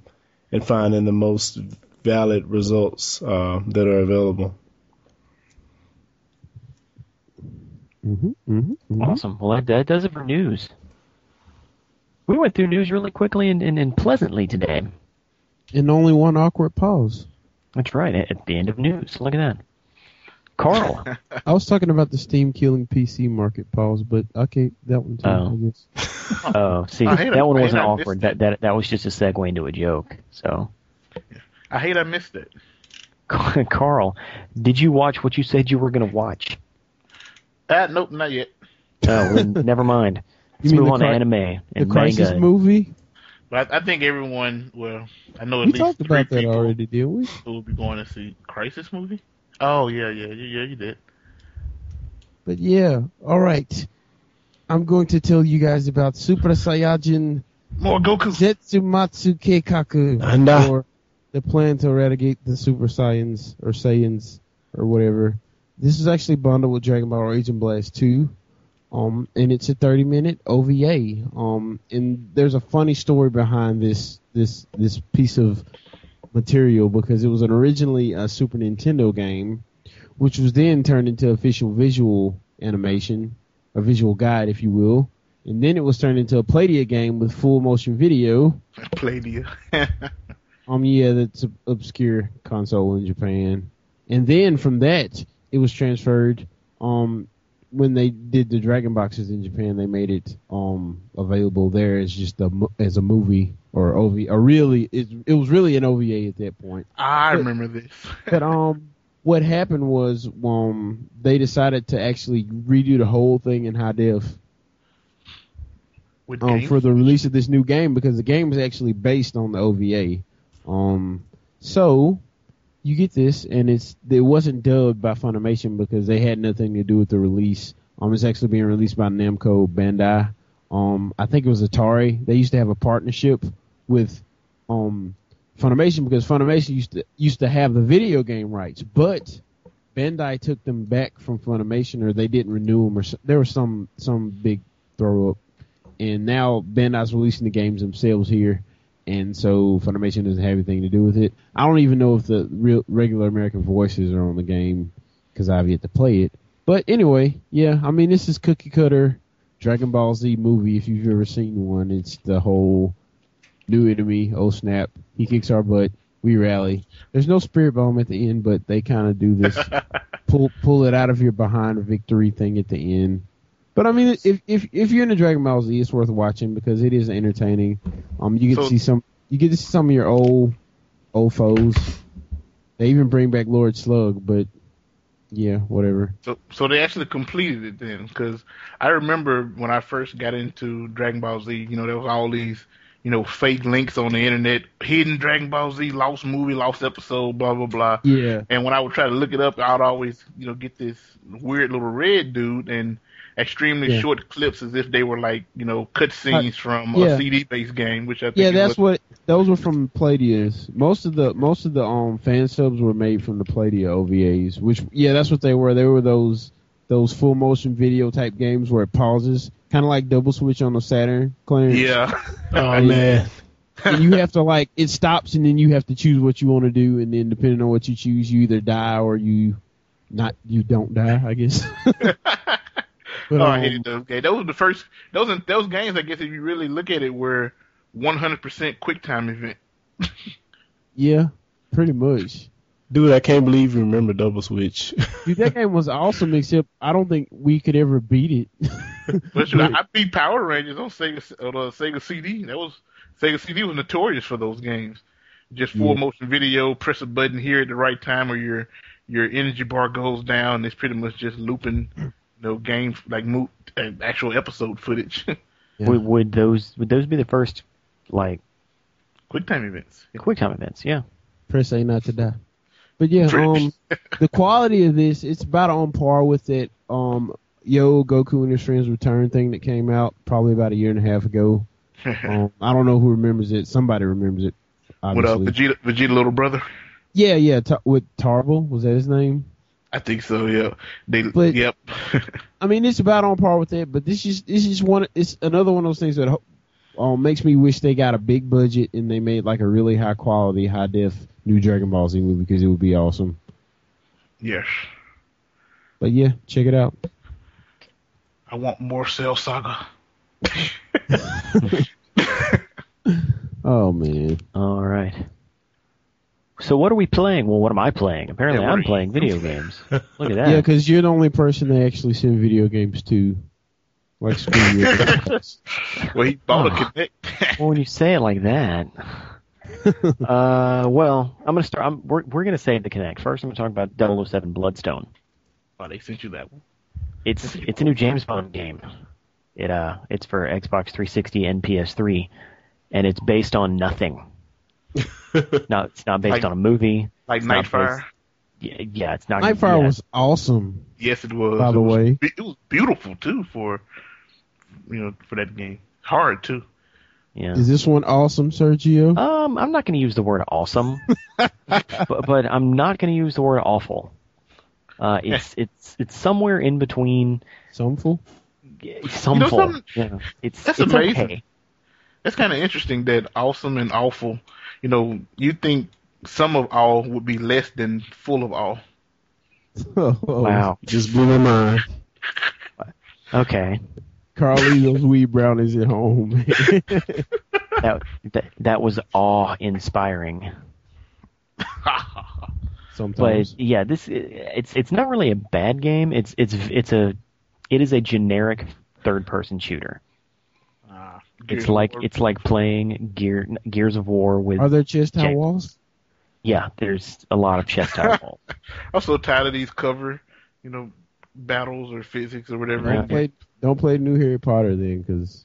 and finding the most valid results uh, that are available. hmm hmm hmm awesome. Well, that, that does it for news. We went through news really quickly and, and, and pleasantly today. And only one awkward pause. That's right. At, at the end of news. Look at that. Carl. I was talking about the Steam killing PC market pause, but okay, that one too. Oh. I guess. Oh, see, I that one I wasn't awkward. That, that that was just a segue into a joke. So, I hate I missed it. Carl, did you watch what you said you were going to watch? Ah, nope, not yet. Oh, well, then never mind. Let's mean move the on to cri- anime The and Crisis manga. movie. But I, I think everyone, well, I know at We least talked three about that people already, did we? who will be going to see Crisis movie. Oh yeah, yeah, yeah, yeah, you did. But yeah, all right. I'm going to tell you guys about Super Saiyajin More Goku. Zetsumatsu Keikaku, Anda. or the plan to eradicate the Super Saiyans or Saiyans or whatever. This is actually bundled with Dragon Ball Raging Blast 2. Um, and it's a 30 minute OVA. Um, and there's a funny story behind this, this, this piece of material because it was an originally a Super Nintendo game, which was then turned into official visual animation, a visual guide, if you will. And then it was turned into a Playdia game with full motion video. Playdia. Um, yeah, that's an obscure console in Japan. And then from that, it was transferred. Um, when they did the Dragon boxes in Japan, they made it um available there as just a as a movie or OV. Or really, it, it was really an OVA at that point. I remember this. But um, what happened was um they decided to actually redo the whole thing in high def. With um, for the release of this new game because the game is actually based on the OVA. Um, so you get this, and it's it wasn't dubbed by Funimation because they had nothing to do with the release. Um, it's actually being released by Namco Bandai. Um, I think it was Atari. They used to have a partnership with um Funimation because Funimation used to used to have the video game rights, but Bandai took them back from Funimation, or they didn't renew them, or s- there was some some big throw up and now Bandai's releasing the games themselves here, and so Funimation doesn't have anything to do with it. I don't even know if the real regular American voices are on the game because I've yet to play it. But anyway, yeah, I mean this is cookie cutter Dragon Ball Z movie. If you've ever seen one, it's the whole new enemy. Oh snap! He kicks our butt. We rally. There's no spirit bomb at the end, but they kind of do this pull pull it out of your behind victory thing at the end. But I mean, if if if you're into Dragon Ball Z, it's worth watching because it is entertaining. Um, you get So- to see some, you get to see some of your old old foes. They even bring back Lord Slug, but yeah, whatever. So, so they actually completed it then, because I remember when I first got into Dragon Ball Z, you know, there was all these, you know, fake links on the internet, hidden Dragon Ball Z, lost movie, lost episode, blah blah blah. Yeah, And when I would try to look it up, I'd always, you know, get this weird little red dude and extremely Yeah. short clips as if they were like, you know, cutscenes from yeah. a CD-based game, which I think yeah, that's what, what those were from Playdias. Most of the most of the um fan subs were made from the Playdia OVAs, which yeah, that's what they were. They were those those full motion video type games where it pauses, kind of like Double Switch on the Saturn. Clarence. Yeah. Oh man, and you have to like it stops and then you have to choose what you want to do and then depending on what you choose you either die or you not you don't die i guess But, oh, I um, hated those games. Those were the first. Those are- those games, I guess, if you really look at it, were 100% quick time event. yeah pretty much dude, I can't believe you remember Double Switch. dude that game was awesome except i don't think we could ever beat it But shoot, I, I beat Power Rangers on Sega on uh, Sega CD. That was Sega CD was notorious for those games. Just full Yeah. motion video, press a button here at the right time, or your your energy bar goes down. It's pretty much just looping, you know, game like mo- uh, actual episode footage. Yeah. Would, would those would those be the first like QuickTime events. QuickTime events? Yeah. press a not to die but yeah um the quality of this it's about on par with that um yo goku and his friends return thing that came out probably about a year and a half ago um, i don't know who remembers it somebody remembers it With uh. Vegeta, Vegeta little brother. yeah yeah ta- with tarble was that his name I think so. Yeah. They. But- yep. I mean, it's about on par with that, but this is this is one. It's another one of those things that um, makes me wish they got a big budget and they made like a really high quality, high def new Dragon Ball Z movie because it would be awesome. yes. But yeah, check it out. I want more Cell Saga. Oh man, All right. So what are we playing? Well, what am I playing? Apparently, Yeah, I'm are playing video games. Look at that. yeah, because you're the only person they actually send video games to. Like screw. Well, he bought Oh. a Kinect. Well, when you say it like that, uh, well, I'm gonna start. I'm, we're we're gonna save the Kinect first. I'm gonna talk about 007 Bloodstone. oh, they sent you that one. It's it's a new James Bond game. It uh it's for Xbox 360 and PS3, and it's based on nothing. no, it's not based Like- on a movie. Like It's Nightfire. based- Yeah, yeah, it's not. Nightfire yeah, was awesome. Yes, it was. By the It was way. it was beautiful too for you know for that game. Hard too. Yeah. Is this one awesome, Sergio? Um, I'm not going to use the word awesome, but, but I'm not going to use the word awful. Uh, it's it's it's somewhere in between. Someful. Someful. something- yeah, it's that's it's amazing. okay. That's kind of interesting that awesome and awful. You know, you think some of all would be less than full of all. Oh, Wow. Just blew my mind. Okay. Carlito's weed brownies at home. That that that was awe inspiring. But Sometimes. But yeah, this it's it's not really a bad game. It's it's it's a it is a generic third person shooter. Ah, It's like it's like playing Gear Gears of War with Are there chest high walls? yeah. There's a lot of chest tile walls. I'm so tired of these cover, you know, battles or physics or whatever. Yeah. Don't play, don't play new Harry Potter then, because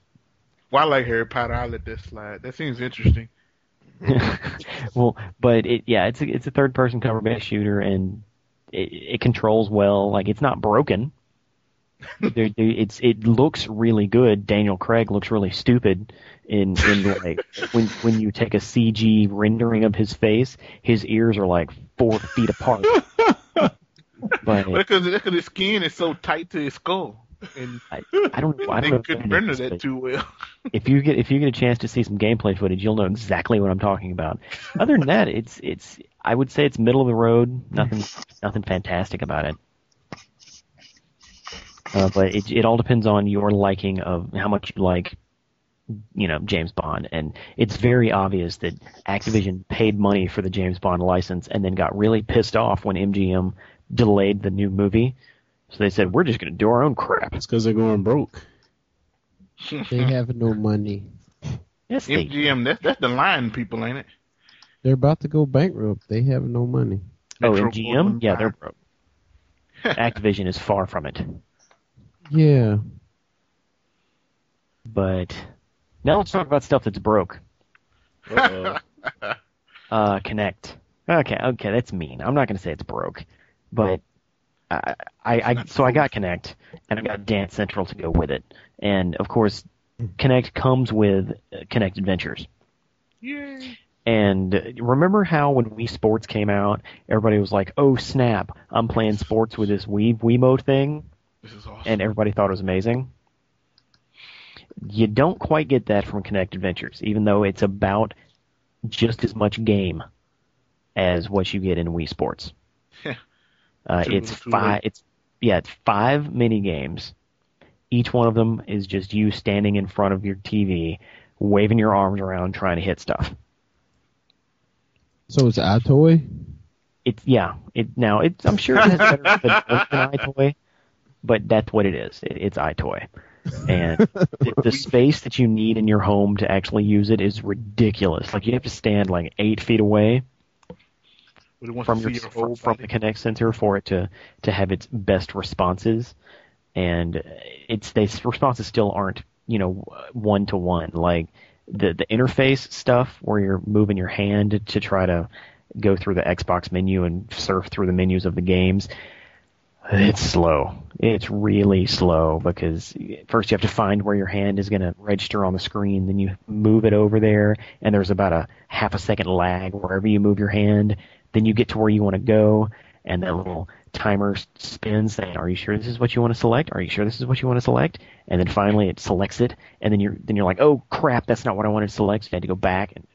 Well, I like Harry Potter. I'll let that slide. That seems interesting. well, but it yeah, it's a it's a third person cover based shooter and it, it controls well. Like it's not broken. There, it's it looks really good. Daniel Craig looks really stupid in in like when when you take a CG rendering of his face, his ears are like four feet apart. but because because his skin is so tight to his skull, and I, I don't I don't know couldn't render that too well. if you get if you get a chance to see some gameplay footage, you'll know exactly what I'm talking about. Other than that, it's it's I would say it's middle of the road. Nothing nothing fantastic about it. Uh, but it it all depends on your liking of how much you like, you know, James Bond. And it's very obvious that Activision paid money for the James Bond license and then got really pissed off when MGM delayed the new movie. So they said, "We're just going to do our own crap." It's because they're going broke. They have no money. Yes, MGM, that's that's the line people, ain't it? They're about to go bankrupt. They have no money. Oh, Metro MGM? Yeah, they're broke. Activision is far from it. Yeah. But now let's talk about stuff that's broke. Uh-oh. Uh, Kinect. Okay, okay, that's mean. I'm not going to say it's broke, but I, I, I, so I got Kinect, and I got Dance Central to go with it, and of course, Kinect comes with uh, Kinect Adventures. Yay. And uh, remember how when Wii Sports came out, everybody was like, "Oh snap! I'm playing sports with this Wii Wiimote thing," This is awesome. and everybody thought it was amazing. You don't quite get that from Kinect Adventures, even though it's about just as much game as what you get in Wii Sports. uh, Too it's too five. late. It's yeah, it's five mini games. Each one of them is just you standing in front of your TV, waving your arms around, trying to hit stuff. So it's EyeToy? It's yeah. It now it's I'm sure it has better than than EyeToy, but that's what it is. It, it's EyeToy, and the, the space that you need in your home to actually use it is ridiculous. Like you have to stand like eight feet away But it wants from your your whole from the Kinect Center for it to to have its best responses, and it's the responses still aren't you know one to one like the the interface stuff where you're moving your hand to try to go through the Xbox menu and surf through the menus of the games. It's slow. It's really slow because first you have to find where your hand is going to register on the screen, then you move it over there, and there's about a half a second lag wherever you move your hand. Then you get to where you want to go, and that little timer spins saying, "Are you sure this is what you want to select? Are you sure this is what you want to select?" And then finally it selects it, and then you're then you're like, "Oh crap, that's not what I wanted to select." So you had to go back and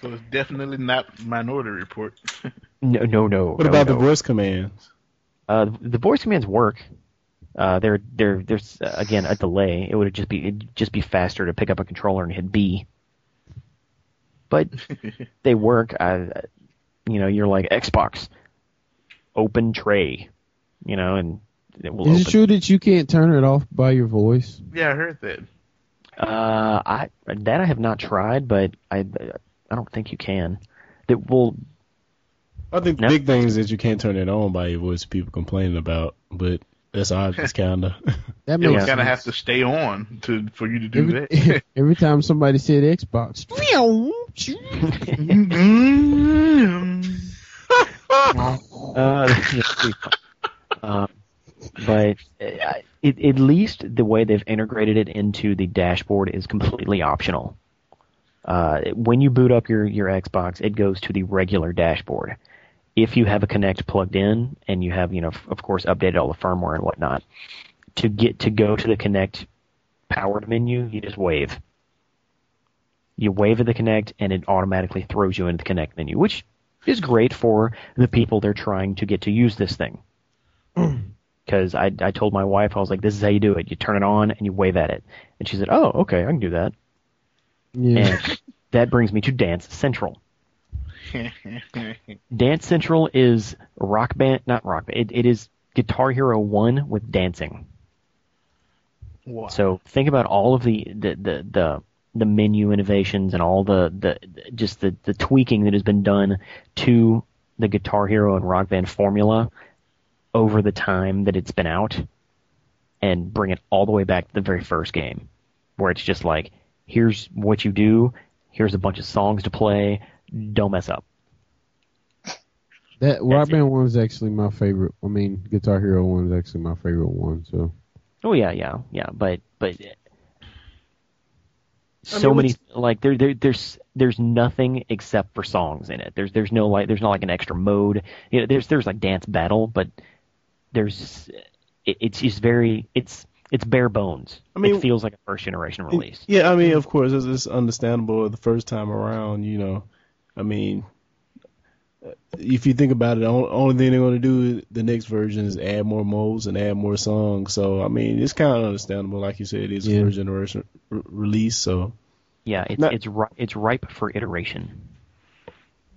So it's definitely not Minority Report. no, no, no. What no, about no. the voice commands? Uh, the voice commands work. Uh, there, there, there's uh, again a delay. It would just be it'd just be faster to pick up a controller and hit B. But they work. I, you know, you're like Xbox, open tray, you know, and it will Is it true that you can't turn it off by your voice? yeah, I heard that. Uh, I that I have not tried, but I, I don't think you can. That will I think the No. big thing is that you can't turn it on by your voice. People complaining about, but that's obvious, kinda. That You makes kind of sense. have to stay on to for you to do every, that. every time somebody said Xbox, Uh, that's pretty fun. um, but uh, it, at least the way they've integrated it into the dashboard is completely optional. Uh, when you boot up your, your Xbox, it goes to the regular dashboard. If you have a Kinect plugged in and you have, you know, of course, updated all the firmware and whatnot, to get to go to the Kinect powered menu, you just wave. You wave at the Kinect, and it automatically throws you into the Kinect menu, which is great for the people they're trying to get to use this thing. Because I, I told my wife, I was like, this is how you do it. You turn it on and you wave at it. And she said, oh, okay, I can do that. yeah. And that brings me to Dance Central. Dance Central is rock band, not rock band, it, it is Guitar Hero 1 with dancing. wow. So think about all of the the the the, the menu innovations and all the, the just the, the tweaking that has been done to the Guitar Hero and Rock Band formula over the time that it's been out, and bring it all the way back to the very first game. where it's just like, here's what you do, here's a bunch of songs to play, don't mess up. That Rock. Band one is actually my favorite. I mean, Guitar Hero one is actually my favorite one. So Oh yeah, yeah, yeah. But but I so mean, many like there, there there's there's nothing except for songs in it. There's there's no like there's not like an extra mode. You know, there's there's like dance battle, but there's it, it's just very it's it's bare bones. I mean- it feels like a first generation release. Yeah, I mean, of course, it's, it's understandable the first time around. You know, I mean, if you think about it, the only, only thing they're going to do the next version is add more modes and add more songs. So, I mean, it's kind of understandable. Like you said, it is Yeah. a first generation r- release. So, Yeah, it's Not- it's ri- it's ripe for iteration.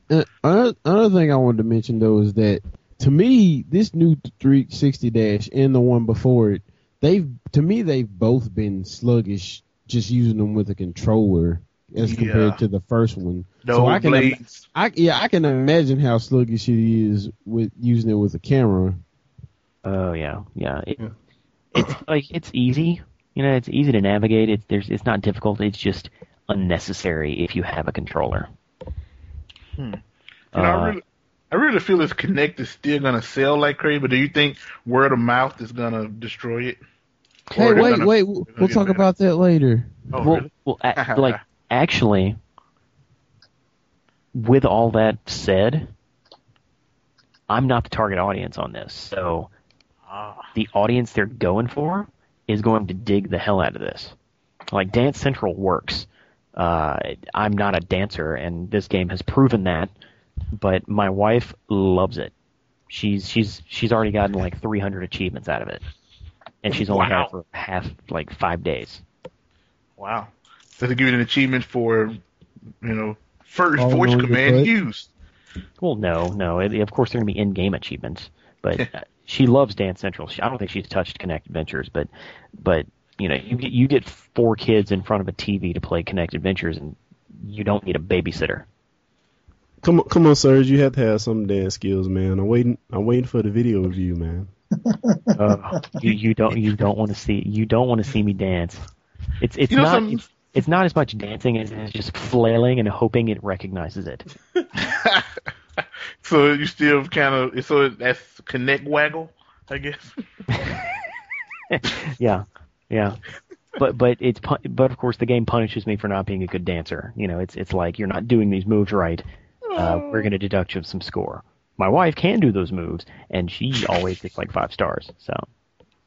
Uh, another, another thing I wanted to mention though is that to me, this new 360 dash and the one before it, they've to me they've both been sluggish just using them with a controller as Yeah. compared to the first one. No so I can, im- I yeah, I can imagine how sluggish it is with using it with a camera. Oh yeah, yeah. It, Yeah. It's like it's easy. You know, it's easy to navigate. It's there's it's not difficult. It's just unnecessary if you have a controller. You know, I Uh, really, I really feel this Kinect is still gonna sell like crazy. But do you think word of mouth is gonna destroy it? Hey, wait, gonna- wait, we'll, we'll talk about that later. Oh, well, really? well, a- like actually, with all that said, I'm not the target audience on this. So Ah. the audience they're going for is going to dig the hell out of this. Like Dance Central works. Uh, I'm not a dancer, and this game has proven that. But my wife loves it. She's she's she's already gotten like 300 achievements out of it, and she's only had it for half like five days. Wow. Does it give you an achievement for, you know, first Oh, voice no, command good. used? Well, no, no. It, of course, there are going to be in-game achievements, but uh, she loves Dance Central. She, I don't think she's touched Kinect Adventures, but but you know, you get you get four kids in front of a TV to play Kinect Adventures, and you don't need a babysitter. come on, come on, Serge, you have to have some dance skills, man. I'm waiting. I'm waiting for the video review, man. Uh, you you don't you don't want to see you don't want to see me dance. It's it's You know not some- it's, it's not as much dancing as it's just flailing and hoping it recognizes it. so you still kind of so that's Kinect waggle, I guess. yeah, yeah. But but it's but of course the game punishes me for not being a good dancer. You know, it's it's like you're not doing these moves right. Uh, we're going to deduct you some score. My wife can do those moves, and she always gets like five stars. So.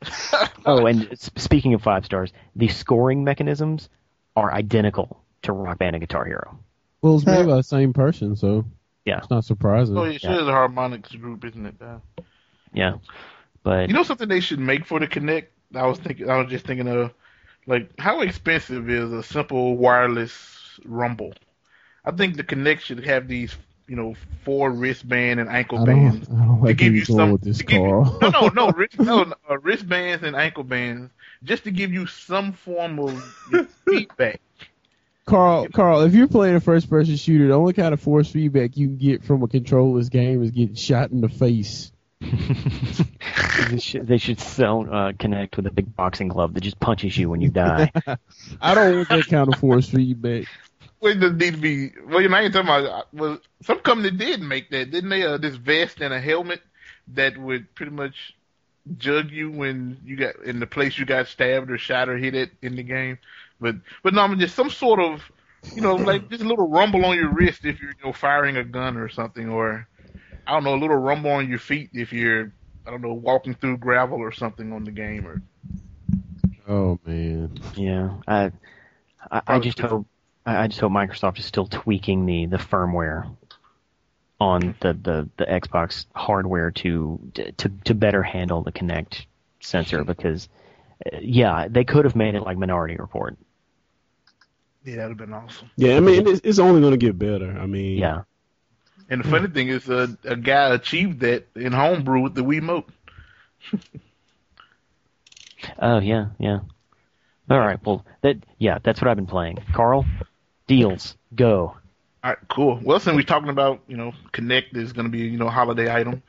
oh, and speaking of five stars, the scoring mechanisms are identical to Rock Band and Guitar Hero. Well, it's made by the same person, so Yeah, it's not surprising. Oh, yeah, she Yeah. is a Harmonix group, isn't it? Yeah. But You know something they should make for the Kinect? I was thinking. I was just thinking of, like, how expensive is a simple wireless rumble? I think the Connect should have these, you know, four wristband and ankle I bands. don't, I don't to like give you some with this, to give you- no, no, no, wrist, no, no, uh, wristbands and ankle bands, just to give you some form of feedback. Carl, Carl, if you're playing a first-person shooter, the only kind of force feedback you can get from a controller's game is getting shot in the face. they should, they should sell uh, Kinect with a big boxing glove that just punches you when you die. I don't want that kind of force feedback. Well, it doesn't need to be. Well, you know, I ain't talking about. uh, Well, some company did make that, didn't they? Uh, this vest and a helmet that would pretty much jug you when you got in the place you got stabbed or shot or hit at in the game. But but no, I mean just some sort of, you know, like just a little rumble on your wrist if you're you know firing a gun or something, or I don't know, a little rumble on your feet if you're I don't know walking through gravel or something on the game or. Oh man, yeah, I I, I just hope I I just hope Microsoft is still tweaking the the firmware on the the, the Xbox hardware to to to better handle the Kinect sensor because uh, yeah, they could have made it like Minority Report. Yeah, that'd have been awesome. Yeah, I mean, it's, it's only going to get better. I mean, Yeah. And the funny thing is, uh, a guy achieved that in homebrew with the Wiimote. Oh yeah, yeah. All right, well that yeah, that's what I've been playing. Carl, deals go. All right, cool. Well, since we're talking about, you know, Kinect is going to be, you know, holiday item.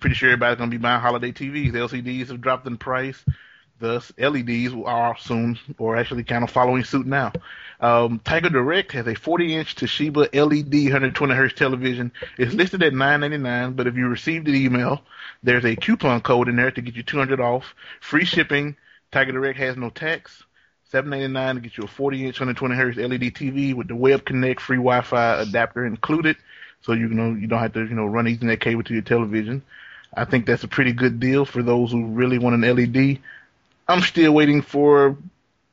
Pretty sure everybody's going to be buying holiday TVs. LCDs have dropped in price. Thus, LEDs are soon, or actually kind of following suit now. Um, Tiger Direct has a 40-inch Toshiba LED 120 Hz television. It's listed at 9.99, but if you received an email, there's a coupon code in there to get you 200 off, free shipping. Tiger Direct has no tax. 7.99 to get you a 40-inch 120 hertz LED TV with the Web Connect free Wi-Fi adapter included, so you know you don't have to you know run Ethernet cable to your television. I think that's a pretty good deal for those who really want an LED. I'm still waiting for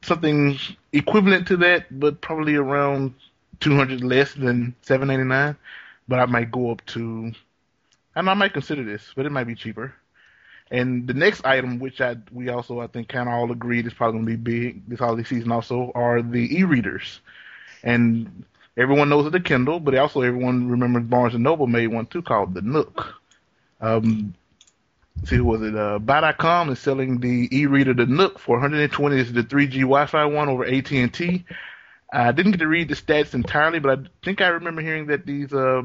something equivalent to that, but probably around 200 less than 7.99. But I might go up to, and I might consider this, but it might be cheaper. And the next item, which I we also I think kind of all agreed is probably going to be big this holiday season, also are the e-readers. And everyone knows of the Kindle, but also everyone remembers Barnes and Noble made one too called the Nook. Um, see, was it? Uh, Buy.com is selling the e-reader, the Nook, for 120. This is the 3G Wi-Fi one over AT&T. I didn't get to read the stats entirely, but I think I remember hearing that these uh,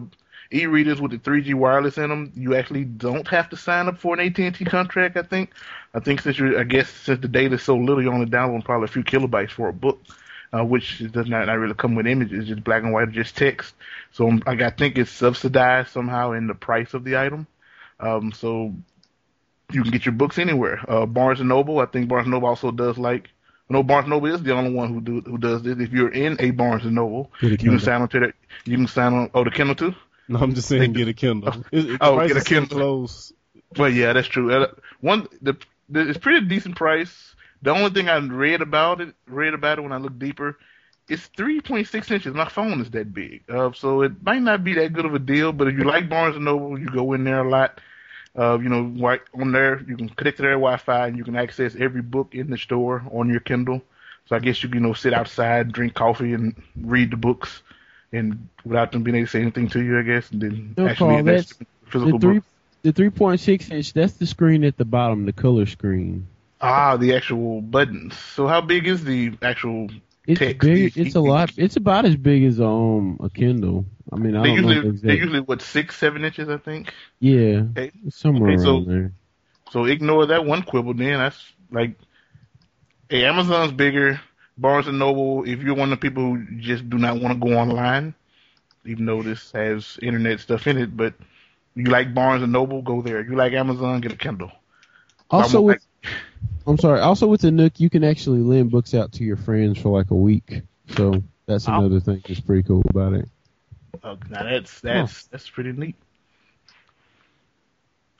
e-readers with the 3G wireless in them, you actually don't have to sign up for an AT&T contract. I think. I think since you, I guess since the data is so little, you're only downloading probably a few kilobytes for a book, uh, which does not, not really come with images, just black and white just text. So um, I think it's subsidized somehow in the price of the item. Um, so you can get your books anywhere. Uh, Barnes and Noble, I think Barnes and Noble also does like. No, Barnes and Noble is the only one who do who does this. If you're in a Barnes and Noble, you can sign on to that. You can sign on. Oh, the Kindle too. No, I'm just saying get a Kindle. It, it, Oh, get a Kindle. Close. Well, yeah, that's true. Uh, one, the, the it's pretty decent price. The only thing I read about it, read about it when I looked deeper, it's 3.6 inches. My phone is that big, uh, so it might not be that good of a deal. But if you like Barnes and Noble, you go in there a lot. Uh, you know, right on there, you can connect to their Wi-Fi and you can access every book in the store on your Kindle. So I guess you can, you know, sit outside, drink coffee, and read the books, and without them being able to say anything to you, I guess, and then No, actually that's- physical The three books. the three point six inch. That's the screen at the bottom, the color screen. Ah, the actual buttons. So how big is the actual? It's Text, big. It's a lot. It's about as big as um a Kindle. I mean, I They don't know usually, exactly. they usually what six, seven inches, I think. yeah, Okay. somewhere Okay, so- around there. So ignore that one quibble. Then that's like, hey, Amazon's bigger. Barnes and Noble. If you're one of the people who just do not want to go online, even though this has internet stuff in it, but you like Barnes and Noble, go there. You like Amazon, get a Kindle. Also, with I'm sorry. Also, with the Nook, you can actually lend books out to your friends for like a week. So that's Oh. another thing that's pretty cool about it. Uh, now that's that's that's pretty neat.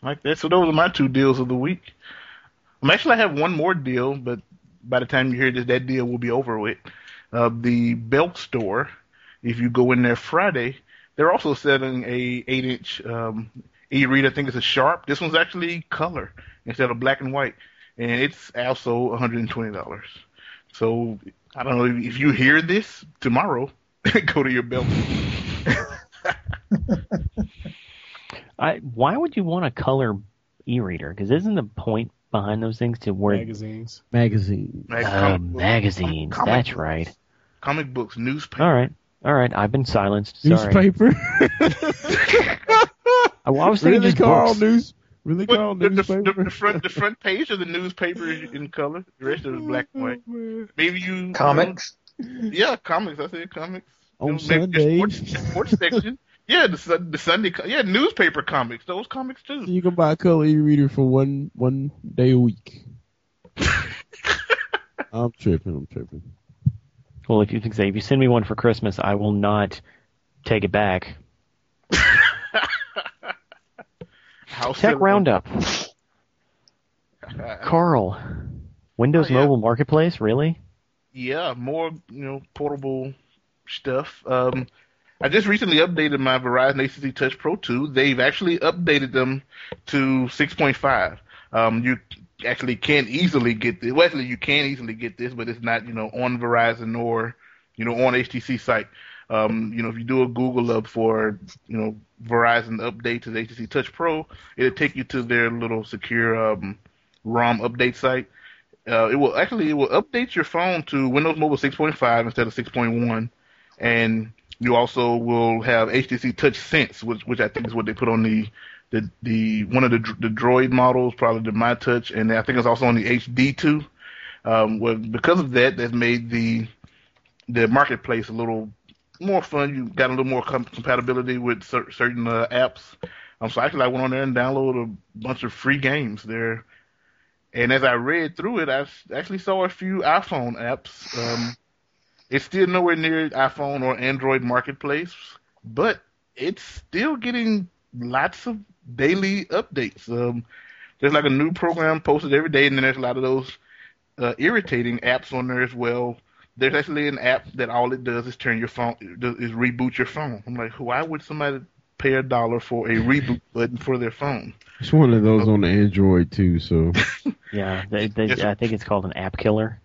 Like that. So those are my two deals of the week. I'm actually I have one more deal, but by the time you hear this, that deal will be over with. Uh, the Belk store. If you go in there Friday, they're also selling a eight inch um, e-reader. I think it's a Sharp. This one's actually color instead of black and white, and it's also 120 dollars. So I don't know if, if you hear this tomorrow, go to your Belk. I, why would you want a color e-reader? Because isn't the point behind those things to where Magazines. Magazine. Like uh, magazines? comic That's books. right. Comic books, newspaper. All right, all right. I've been silenced. Sorry. Newspaper. I, I was thinking really, just Carl? books. News. Really, But Carl? the, the, Newspaper. the, the front the front page of the newspaper is in color. The rest of it is black and white. Maybe you Comics. Yeah, comics. I said comics. On You know, maybe Sundays. sports, sports section. Yeah, the the Sunday. Yeah, newspaper comics. Those comics too. So you can buy a color e-reader for one one day a week. I'm tripping. I'm tripping. Well, if you can say if you send me one for Christmas, I will not take it back. How Tech silly. Roundup. Carl. Windows Oh, yeah. Mobile Marketplace, really? Yeah, more you know portable stuff. Um, I just recently updated my Verizon HTC Touch Pro 2. They've actually updated them to 6.5. Um, you actually can't easily get this. Well, actually, you can easily get this, but it's not you know on Verizon or you know on HTC site. Um, you know, if you do a Google up for you know Verizon update to the HTC Touch Pro, it'll take you to their little secure um, ROM update site uh, it will actually it will update your phone to Windows Mobile 6.5 instead of 6.1, and you also will have HTC Touch Sense, which which I think is what they put on the the the one of the the Droid models, probably the My Touch, and I think it's also on the HD two. Um, well, because of that, that's made the the marketplace a little more fun. You got a little more com- compatibility with cer- certain uh, apps. Um, so actually, I went on there and downloaded a bunch of free games there. And as I read through it, I actually saw a few iPhone apps. Um, it's still nowhere near iPhone or Android marketplace, but it's still getting lots of daily updates. Um, there's like a new program posted every day, and then there's a lot of those uh, irritating apps on there as well. There's actually an app that all it does is turn your phone, is reboot your phone. I'm like, why would somebody pay a dollar for a reboot button for their phone? It's one of those on the Android too. So Yeah, they, they, Yes. I think it's called an app killer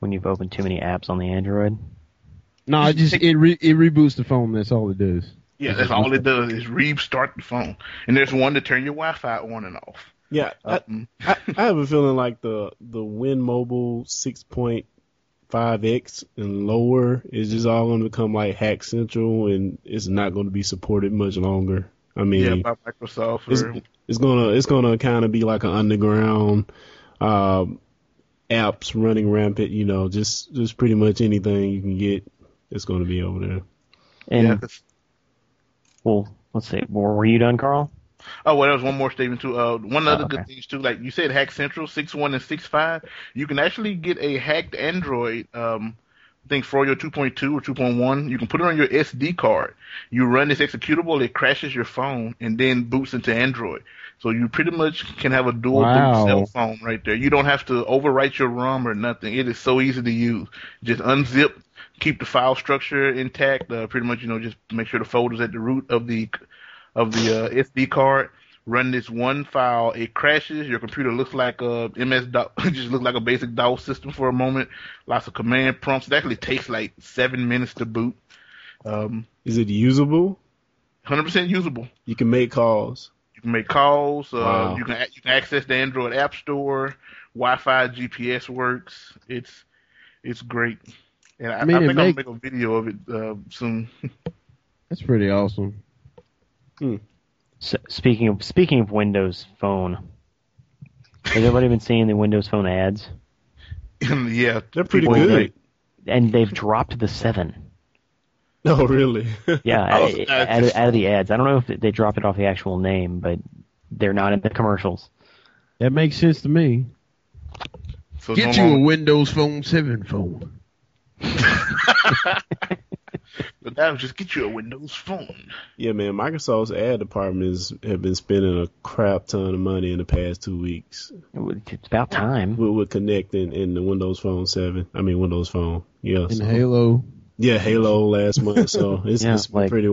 when you've opened too many apps on the Android. no, it just it re- it reboots the phone. That's all it does. Yeah, that's all it does is restart the phone. And there's one to turn your Wi-Fi on and off. Yeah, I, Um, I, I have a feeling like the the Win Mobile 6.5x and lower is just all going to become like Hack Central, and it's not going to be supported much longer. I mean, yeah, by Microsoft. it's, Or, it's gonna it's gonna kind of be like an underground um, apps running rampant. You know, just just pretty much anything you can get, it's gonna be over there. And yeah, 'cause- well, let's see. Were were you done, Carl? Oh, well, there was one more statement too. Uh, one Oh, other okay. good things too, like you said, Hack Central six one and six five. You can actually get a hacked Android. Um, I think Froyo 2.2 or 2.1. You can put it on your SD card. You run this executable, it crashes your phone, and then boots into Android. So you pretty much can have a dual Wow. boot cell phone right there. You don't have to overwrite your ROM or nothing. It is so easy to use. Just unzip, keep the file structure intact. Uh, pretty much, you know, just make sure the folder's at the root of the of the uh, SD card. Run this one file. It crashes. Your computer looks like a MS DOS, just looks like a basic DOS system for a moment. Lots of command prompts. It actually takes like seven minutes to boot. Um, Is it usable? 100% usable. You can make calls. You can make calls. Uh, Wow. You can you can access the Android App Store. Wi-Fi, GPS works. It's it's great. And I, I mean, I think make- I'll make a video of it uh, soon. That's pretty awesome. S speaking of speaking of Windows Phone, has everybody been seeing the Windows Phone ads? yeah, They're pretty People- good. And they've dropped the seven. No, oh, really. Yeah, Oh, out, that's out, of, out of the ads. I don't know if they dropped it off the actual name, but they're not in the commercials. That makes sense to me. So Get no you a Windows Phone Seven phone. But that was just get you a Windows phone. yeah, man. Microsoft's ad departments have been spending a crap ton of money in the past two weeks It's about time. with, with connecting in the Windows Phone 7. I mean, Windows Phone. Yeah. And so- Halo. Yeah, Halo last month. So it's, Yeah, it's like- pretty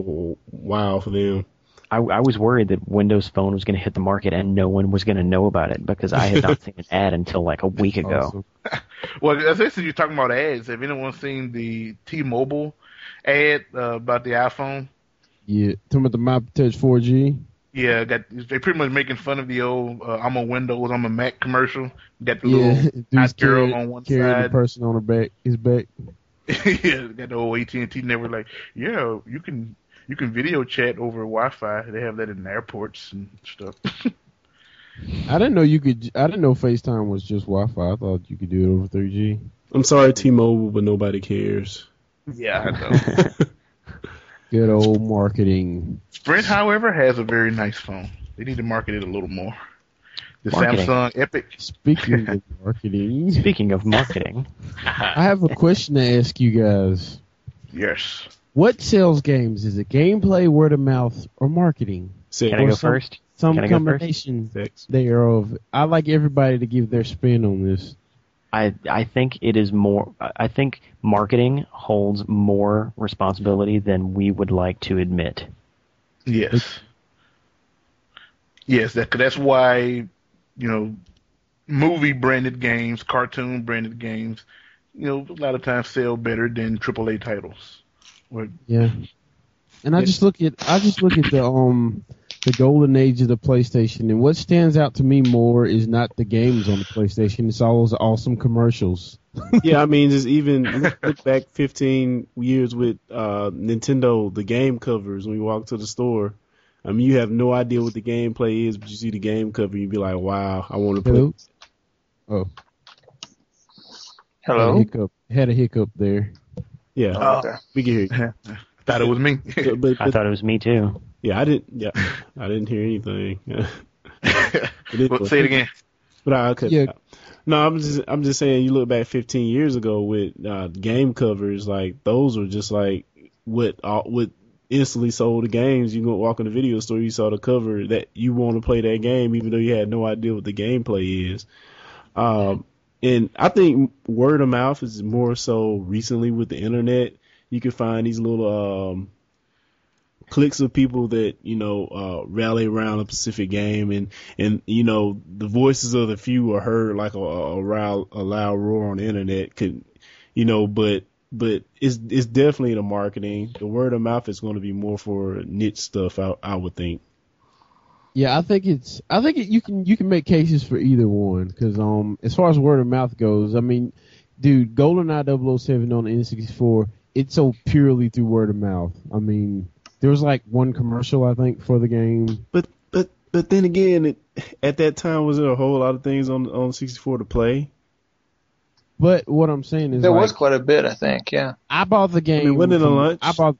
wild for them. I, I was worried that Windows Phone was going to hit the market and no one was going to know about it because I had not seen an ad until like a week ago. Awesome. Well, as since you're talking about ads, have anyone seen the T-Mobile ad uh, about the iPhone? Yeah, talking about the My Touch 4G. Yeah, got they pretty much making fun of the old uh, "I'm a Windows, I'm a Mac" commercial. Got the Yeah, little dude's hot girl on one carrying the side. person on her back, his back. yeah, got the old AT and T network. Like, yeah, you can you can video chat over Wi-Fi. They have that in airports and stuff. I didn't know you could. I didn't know FaceTime was just Wi-Fi. I thought you could do it over 3G. I'm sorry, T-Mobile, but nobody cares. yeah, I know. Good old marketing. Sprint, however, has a very nice phone. They need to market it a little more. The Marketing. Samsung Epic. Speaking of marketing, Speaking of marketing, I have a question to ask you guys. Yes. What sells games? Is it gameplay, word of mouth, or marketing? Sex. can I go some- first? Some Can I go first? combination Sex. thereof. I like everybody to give their spin on this. I I think it is more. I think marketing holds more responsibility than we would like to admit. Yes. Yes, that, that's why, you know, movie branded games, cartoon branded games, you know, a lot of times sell better than AAA titles. Or, Yeah. And I just look at I just look at the um the golden age of the PlayStation and what stands out to me more is not the games on the PlayStation, it's all those awesome commercials. yeah, I mean, just even look, look back 15 years with uh, Nintendo, the game covers when we walk to the store. I mean, you have no idea what the gameplay is, but you see the game cover, you'd be like, "Wow, I want to play." Hello. Oh, had a Hello. hiccup. Had a hiccup there. Yeah, Oh, okay. we can hear you. Thought it was me. But, but, I thought it was me too. yeah, I didn't. Yeah, I didn't hear anything. It is Well, say it again. But I cut Yeah. No, I'm just I'm just saying. You look back 15 years ago with uh, game covers, like those were just like what uh, what instantly sold the games. You go walk in the video store, you saw the cover that you want to play that game, even though you had no idea what the gameplay is. Um, and I think word of mouth is more so recently with the internet. You can find these little um, of people that you know uh, rally around a specific game, and and you know the voices of the few are heard like a, a, loud, a loud roar on the internet. Could you know, but but it's it's definitely the marketing. The word of mouth is going to be more for niche stuff. I, I would think. Yeah, I think it's. I think it, you can you can make cases for either one because um as far as word of mouth goes, I mean, dude, GoldenEye 007 on the N64, it's so purely through word of mouth. I mean, there was like one commercial I think for the game. But but but then again, it, at that time was there a whole lot of things on on 64 to play. But what I'm saying is, There like, was quite a bit, I think. Yeah. I bought the game. wasn't it a from- lunch? I bought.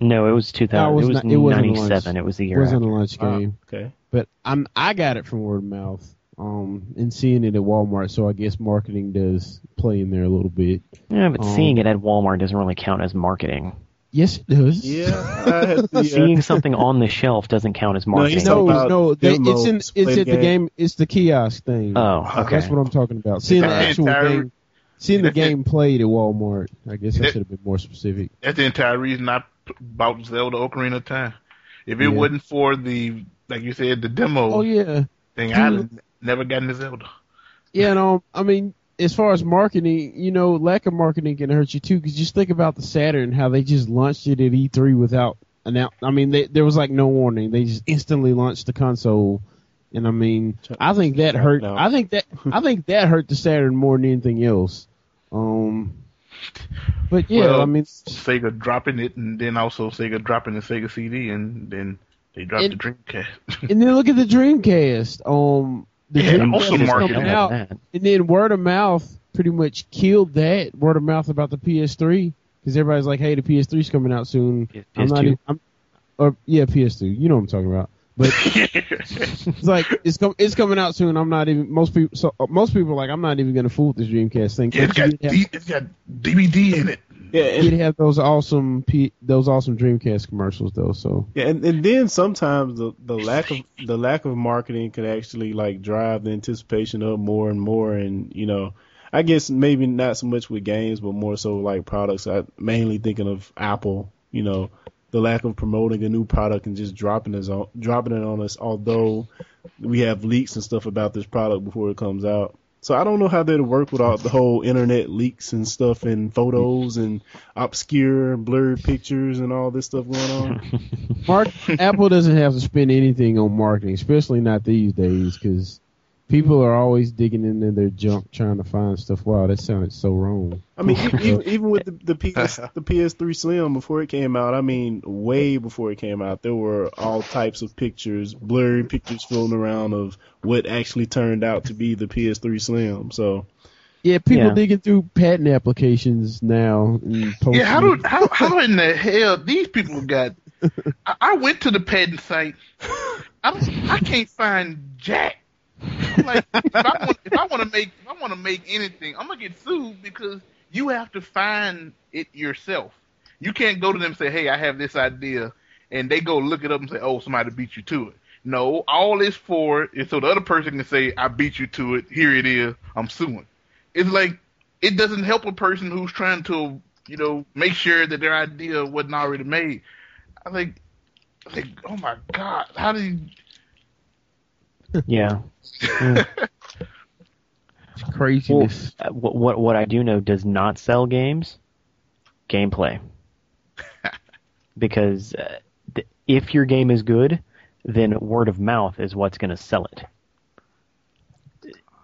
No, it was 2000. No, it was it was not- it wasn't a 97. It was the It year wasn't after. a lunch Ah, game, okay. but I'm I got it from word of mouth. Um, and seeing it at Walmart, so I guess marketing does play in there a little bit. Yeah, but Um, seeing it at Walmart doesn't really count as marketing. Yes, it does. Yeah, I have Seeing something on the shelf doesn't count as marketing. he's No, no, they, it's in it's at the the game. game. It's the kiosk thing. oh, okay. That's what I'm talking about. Seeing the the actual entire- game, seeing the game played at Walmart. I guess I should have been more specific. That's the entire reason I bought Zelda Ocarina of Time. If it Yeah. wasn't for the, like you said, the demo Oh yeah, thing, Dude. I'd never gotten the Zelda. yeah. No, um, I mean, as far as marketing, you know, lack of marketing can hurt you too. Because just think about the Saturn, how they just launched it at E3 without announce. I mean, they, there was like no warning. They just instantly launched the console. And I mean, I think that hurt. No. I think that I think that hurt the Saturn more than anything else. Um, but yeah, Well, I mean, Sega dropping it, and then also Sega dropping the Sega CD, and then they dropped It- the Dreamcast. And then look at the Dreamcast. Um, the Yeah, Dreamcast also is marketing. out, and then word of mouth pretty much killed that word of mouth about the PS3 because everybody's like, "Hey, the PS3's coming out soon." P- I'm not PS2. even, I'm, or yeah, PS2. You know what I'm talking about. But it's like it's com- it's coming out soon. I'm not even most people. So uh, most people are like, I'm not even gonna fool with this Dreamcast thing. Yeah, it's But got have, D- it's got DVD in it. Yeah, you and, did have those awesome P- those awesome Dreamcast commercials though. So yeah, and, and then sometimes the, the lack of the lack of marketing could actually like drive the anticipation up more and more, and you know, I guess maybe not so much with games, but more so like products. I mainly thinking of Apple. You know, the lack of promoting a new product and just dropping it on dropping it on us. Although we have leaks and stuff about this product before it comes out. So I don't know how they'd work without the whole internet leaks and stuff and photos and obscure blurred pictures and all this stuff going on. Mark Apple doesn't have to spend anything on marketing, especially not these days, because people are always digging into their junk trying to find stuff. Wow, that sounded so wrong. I mean, e- even, even with the, the PS the PS3 Slim before it came out, I mean, way before it came out, there were all types of pictures, blurry pictures floating around of what actually turned out to be the PS3 Slim. So Yeah, people Yeah. digging through patent applications now. And posting Yeah, how do how how in the hell these people got? I, I went to the patent site. I don't, I can't find Jack. Like, if I want if I want to make if I want to make anything, I'm gonna get sued because you have to find it yourself. You can't go to them and say, "Hey, I have this idea," and they go look it up and say, "Oh, somebody beat you to it." No, all it's for is so the other person can say, "I beat you to it. Here it is. I'm suing." It's like it doesn't help a person who's trying to, you know, make sure that their idea wasn't already made. I think, I think, oh my god, how do you? Yeah. Well, craziness? uh, what, what what I do know does not sell games, gameplay. because uh, th- if your game is good, then word of mouth is what's going to sell it.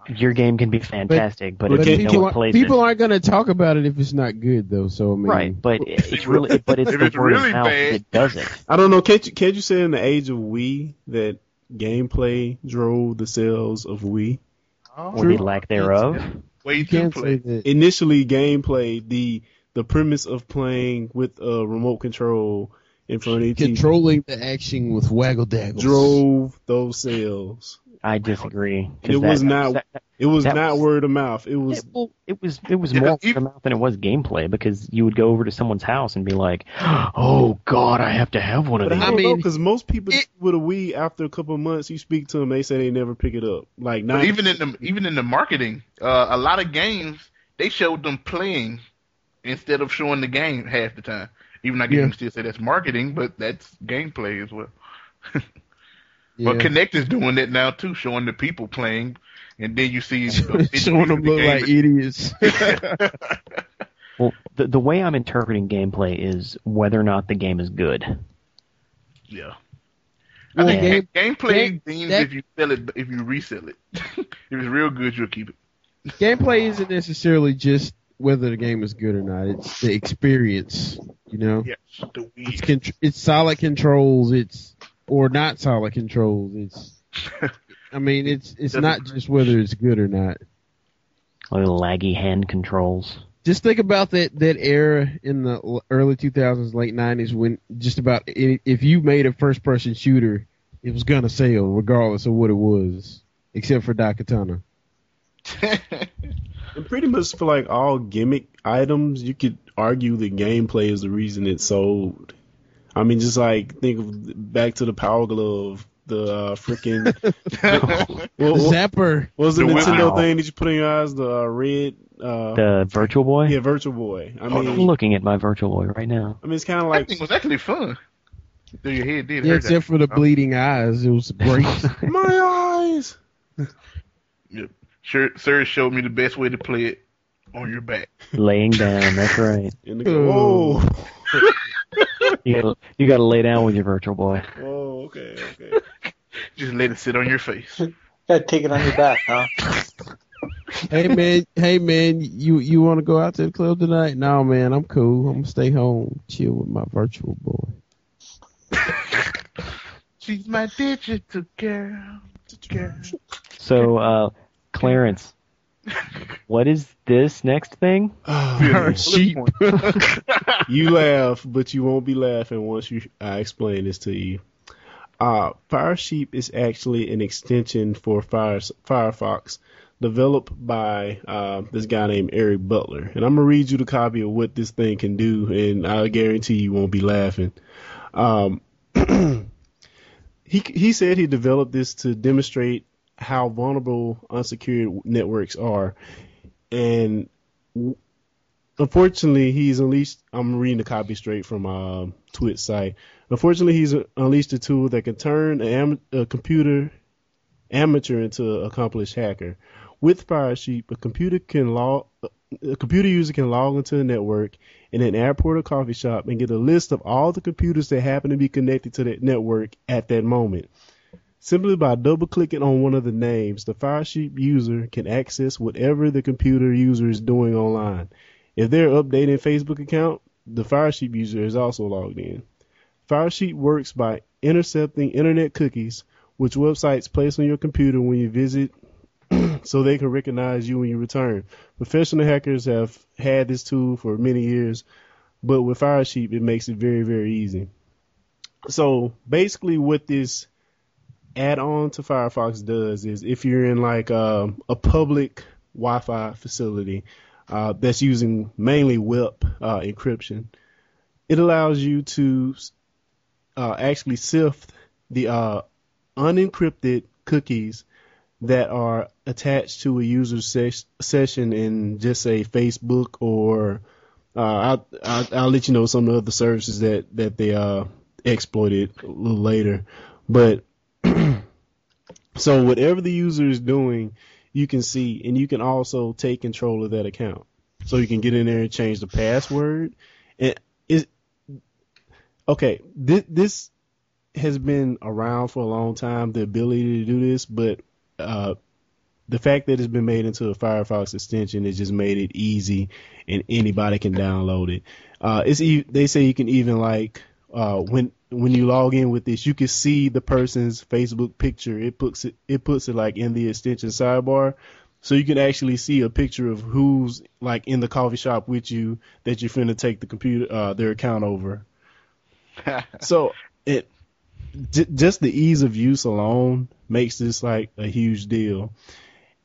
your game can be fantastic, but, but if can- no people, one aren't- plays people it, aren't going to talk about it if it's not good, though. So I mean, right? But it's really, but it's the it's word really of mouth bad- that does it. I don't know. Can't you can't you say in the age of Wii that gameplay drove the sales of Wii? Oh. or the lack thereof. Way you too can't say play. that. Initially, gameplay the the premise of playing with a remote control in front of the TV Controlling the action with waggle daggles. drove those sales. I disagree. It was that- not- that- It was That not was- word of mouth. It was It, well, it was it was Yeah, more if- word of mouth than it was gameplay because you would go over to someone's house and be like, "Oh God, I have to have one of these." I don't mean, because most people it- with a Wii after a couple of months, you speak to them, they say they never pick it up. Like not even in the even in the marketing, uh, a lot of games they showed them playing instead of showing the game half the time. Even I guess Yeah. you can still say that's marketing, but that's gameplay as well. Yeah. But Kinect is doing that now too, showing the people playing, and then you see the Showing them the look game like idiots. Well, the the way I'm interpreting gameplay is whether or not the game is good. Yeah. I Well, think game- gameplay game- means that- if you sell it, if you resell it. if it's real good, you'll keep it. Gameplay isn't necessarily just whether the game is good or not. It's the experience. You know, Yes, the it's con- it's solid controls. It's or not solid controls. It's. I mean, it's it's Doesn't- just whether it's good or not. Little laggy hand controls. Just think about that that era in the early 2000s, late 90s, when just about if you made a first person shooter, it was gonna sell regardless of what it was, except for Daikatana. And pretty much for like all gimmick items, you could argue the gameplay is the reason it sold. I mean, just like think of back to the Power Glove, the uh, freaking what, what, Zapper. what was the, The Nintendo Wow. thing that you put in your eyes? The uh, red, uh, The Virtual Boy. yeah, Virtual Boy. I Oh, mean, I'm looking at my Virtual Boy right now. I mean, it's kind of that like thing was actually fun. Though your head did Yeah, hurt. except for the bleeding eyes, it was great. my eyes. Yep. Sure, sir showed me the best way to play it on your back. Laying down. That's right. And they go, whoa, You gotta, you gotta lay down with your Virtual Boy. whoa, okay, okay. Just let it sit on your face. Gotta take it on your back, huh? hey man, hey man, you you want to go out to the club tonight? No man, I'm cool. I'm gonna stay home, chill with my virtual boy. She's my digital girl. girl. So, uh, Clarence, what is this next thing? sheep. you laugh, but you won't be laughing once you I explain this to you. Uh, Fire Sheep is actually an extension for Fire, Firefox developed by uh, this guy named Eric Butler. And I'm going to read you the copy of what this thing can do, and I guarantee you won't be laughing. Um, he, he said he developed this to demonstrate how vulnerable unsecured networks are. And unfortunately, he's unleashed. I'm reading the copy straight from uh, Twitch site. Unfortunately, he's unleashed a tool that can turn a, am- a computer amateur into an accomplished hacker. With FireSheep, a computer can log a computer user can log into a network in an airport or coffee shop and get a list of all the computers that happen to be connected to that network at that moment. Simply by double clicking on one of the names, the FireSheep user can access whatever the computer user is doing online. If they're updating Facebook account, the FireSheep user is also logged in. FireSheep works by intercepting internet cookies, which websites place on your computer when you visit so they can recognize you when you return. Professional hackers have had this tool for many years, but with FireSheep it makes it very, very easy. So basically what this add-on to Firefox does is if you're in like um, a public Wi-Fi facility uh, that's using mainly WEP uh, encryption, it allows you to uh, actually sift the uh, unencrypted cookies that are attached to a user's ses- session in just say Facebook or uh, I'll, I'll, I'll let you know some of the other services that that they exploited a little later, but so whatever the user is doing, you can see, and you can also take control of that account. So you can get in there and change the password. And is okay. This this has been around for a long time. The ability to do this, but uh, the fact that it's been made into a Firefox extension has just made it easy and anybody can download it. Uh, it's they say you can even like uh, when when you log in with this, you can see the person's Facebook picture. It puts it it puts it like in the extension sidebar, so you can actually see a picture of who's like in the coffee shop with you that you're finna take the computer uh, their account over. so it j- just the ease of use alone makes this like a huge deal.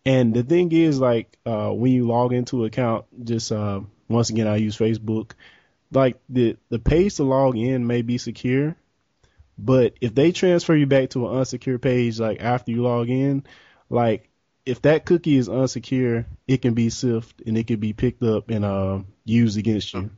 And the thing is, like, uh, when you log into an account, just uh, once again, I use Facebook. Like the the page to log in may be secure, but if they transfer you back to an unsecure page, like after you log in, like if that cookie is unsecure, it can be sifted and it can be picked up and uh, used against you.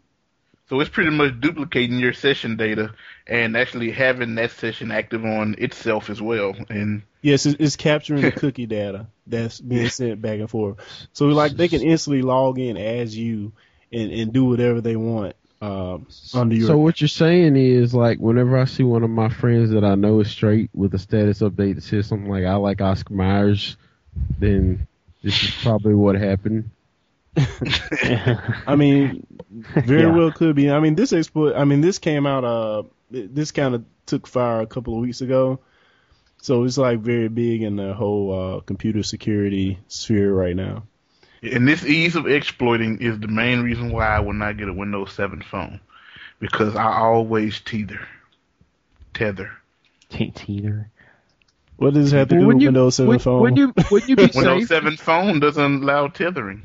So it's pretty much duplicating your session data and actually having that session active on itself as well. And Yes, it's, it's capturing the cookie data that's being sent back and forth. So like they can instantly log in as you and, and do whatever they want um, under your. So what you're saying is like whenever I see one of my friends that I know is straight with a status update that says something like I like Oscar Myers, then this is probably what happened. I mean, very Yeah. well could be. I mean, this exploit. I mean, this came out. Uh, this kind of took fire a couple of weeks ago. So it's like very big in the whole uh, computer security sphere right now. And this ease of exploiting is the main reason why I will not get a Windows 7 phone because I always tether. Tether. Te- Teeter. What does it have to do with you, Windows 7 when, phone? when you when you be Windows safe, 7 phone doesn't allow tethering.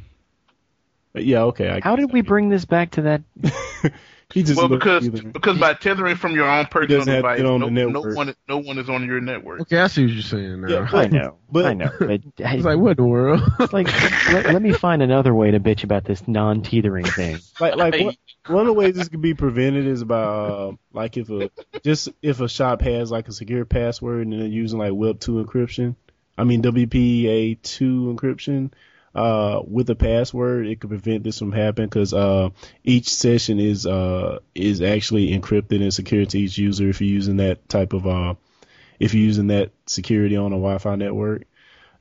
Uh, yeah, okay. I How did we bring this back to that? he just Well, because either. because by tethering from your own personal doesn't have device, on no, the no network. one no one is on your network. okay, I see what you're saying now. Yeah, I know, But- I know. But It's like what in the world? It's like let, let me find another way to bitch about this non-teetering thing. like like Hey. one, one of the ways this could be prevented is by uh, like if a just if a shop has like a secure password and they're using like WEP two encryption, I mean WPA two encryption. Uh, with a password, it could prevent this from happening because uh, each session is uh, is actually encrypted and secure to each user if you're using that type of uh, if you're using that security on a Wi-Fi network.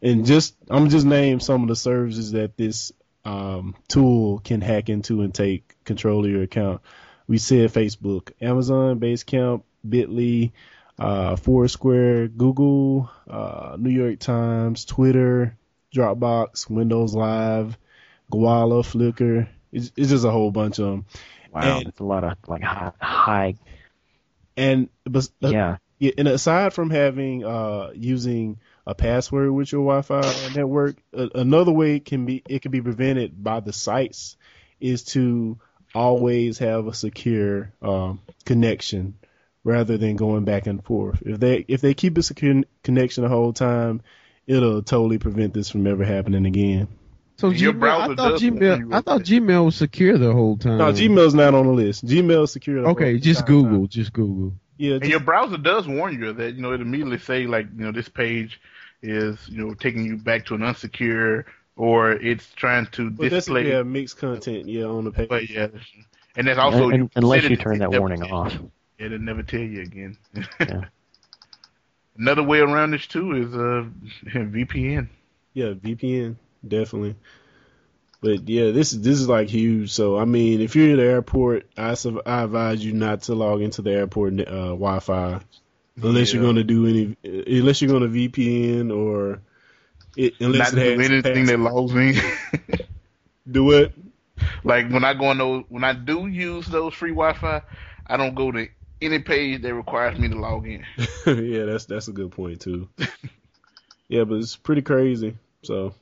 And just I'm just name some of the services that this um, tool can hack into and take control of your account. We said Facebook, Amazon, Basecamp, Bitly, uh, Foursquare, Google, uh, New York Times, Twitter, Dropbox, Windows Live, Koala, Flickr. It's, it's just a whole bunch of them. Wow, it's a lot of like high, high And but yeah. Yeah, and aside from having uh using a password with your Wi-Fi network, a, another way it can be it can be prevented by the sites is to always have a secure um, connection rather than going back and forth. If they if they keep a secure connection the whole time, it'll totally prevent this from ever happening again. So Your Gmail, browser I thought Gmail, I thought that. Gmail was secure the whole time. No, Gmail's not on the list. Gmail's secure. the Okay, whole just entire time. Google, just Google. Yeah, And your browser does warn you that. You know, it immediately say like, you know, this page is, you know, taking you back to an unsecure or it's trying to but that's display. yeah mixed content. Yeah, on the page. But yeah, and that's also Un- un- unless you turn that warning off. you. It'll never tell you again. Yeah. Another way around this too is uh VPN. Yeah, VPN definitely. But yeah, this is this is like huge. So I mean, if you're at the airport, I, I advise you not to log into the airport uh, Wi-Fi unless you're going to do any, unless you're going to VPN or it, unless Not it do anything that logs me. do it. like when I go on those, when I do use those free Wi-Fi, I don't go to any page that requires me to log in. yeah, that's that's a good point too. yeah, but it's pretty crazy. So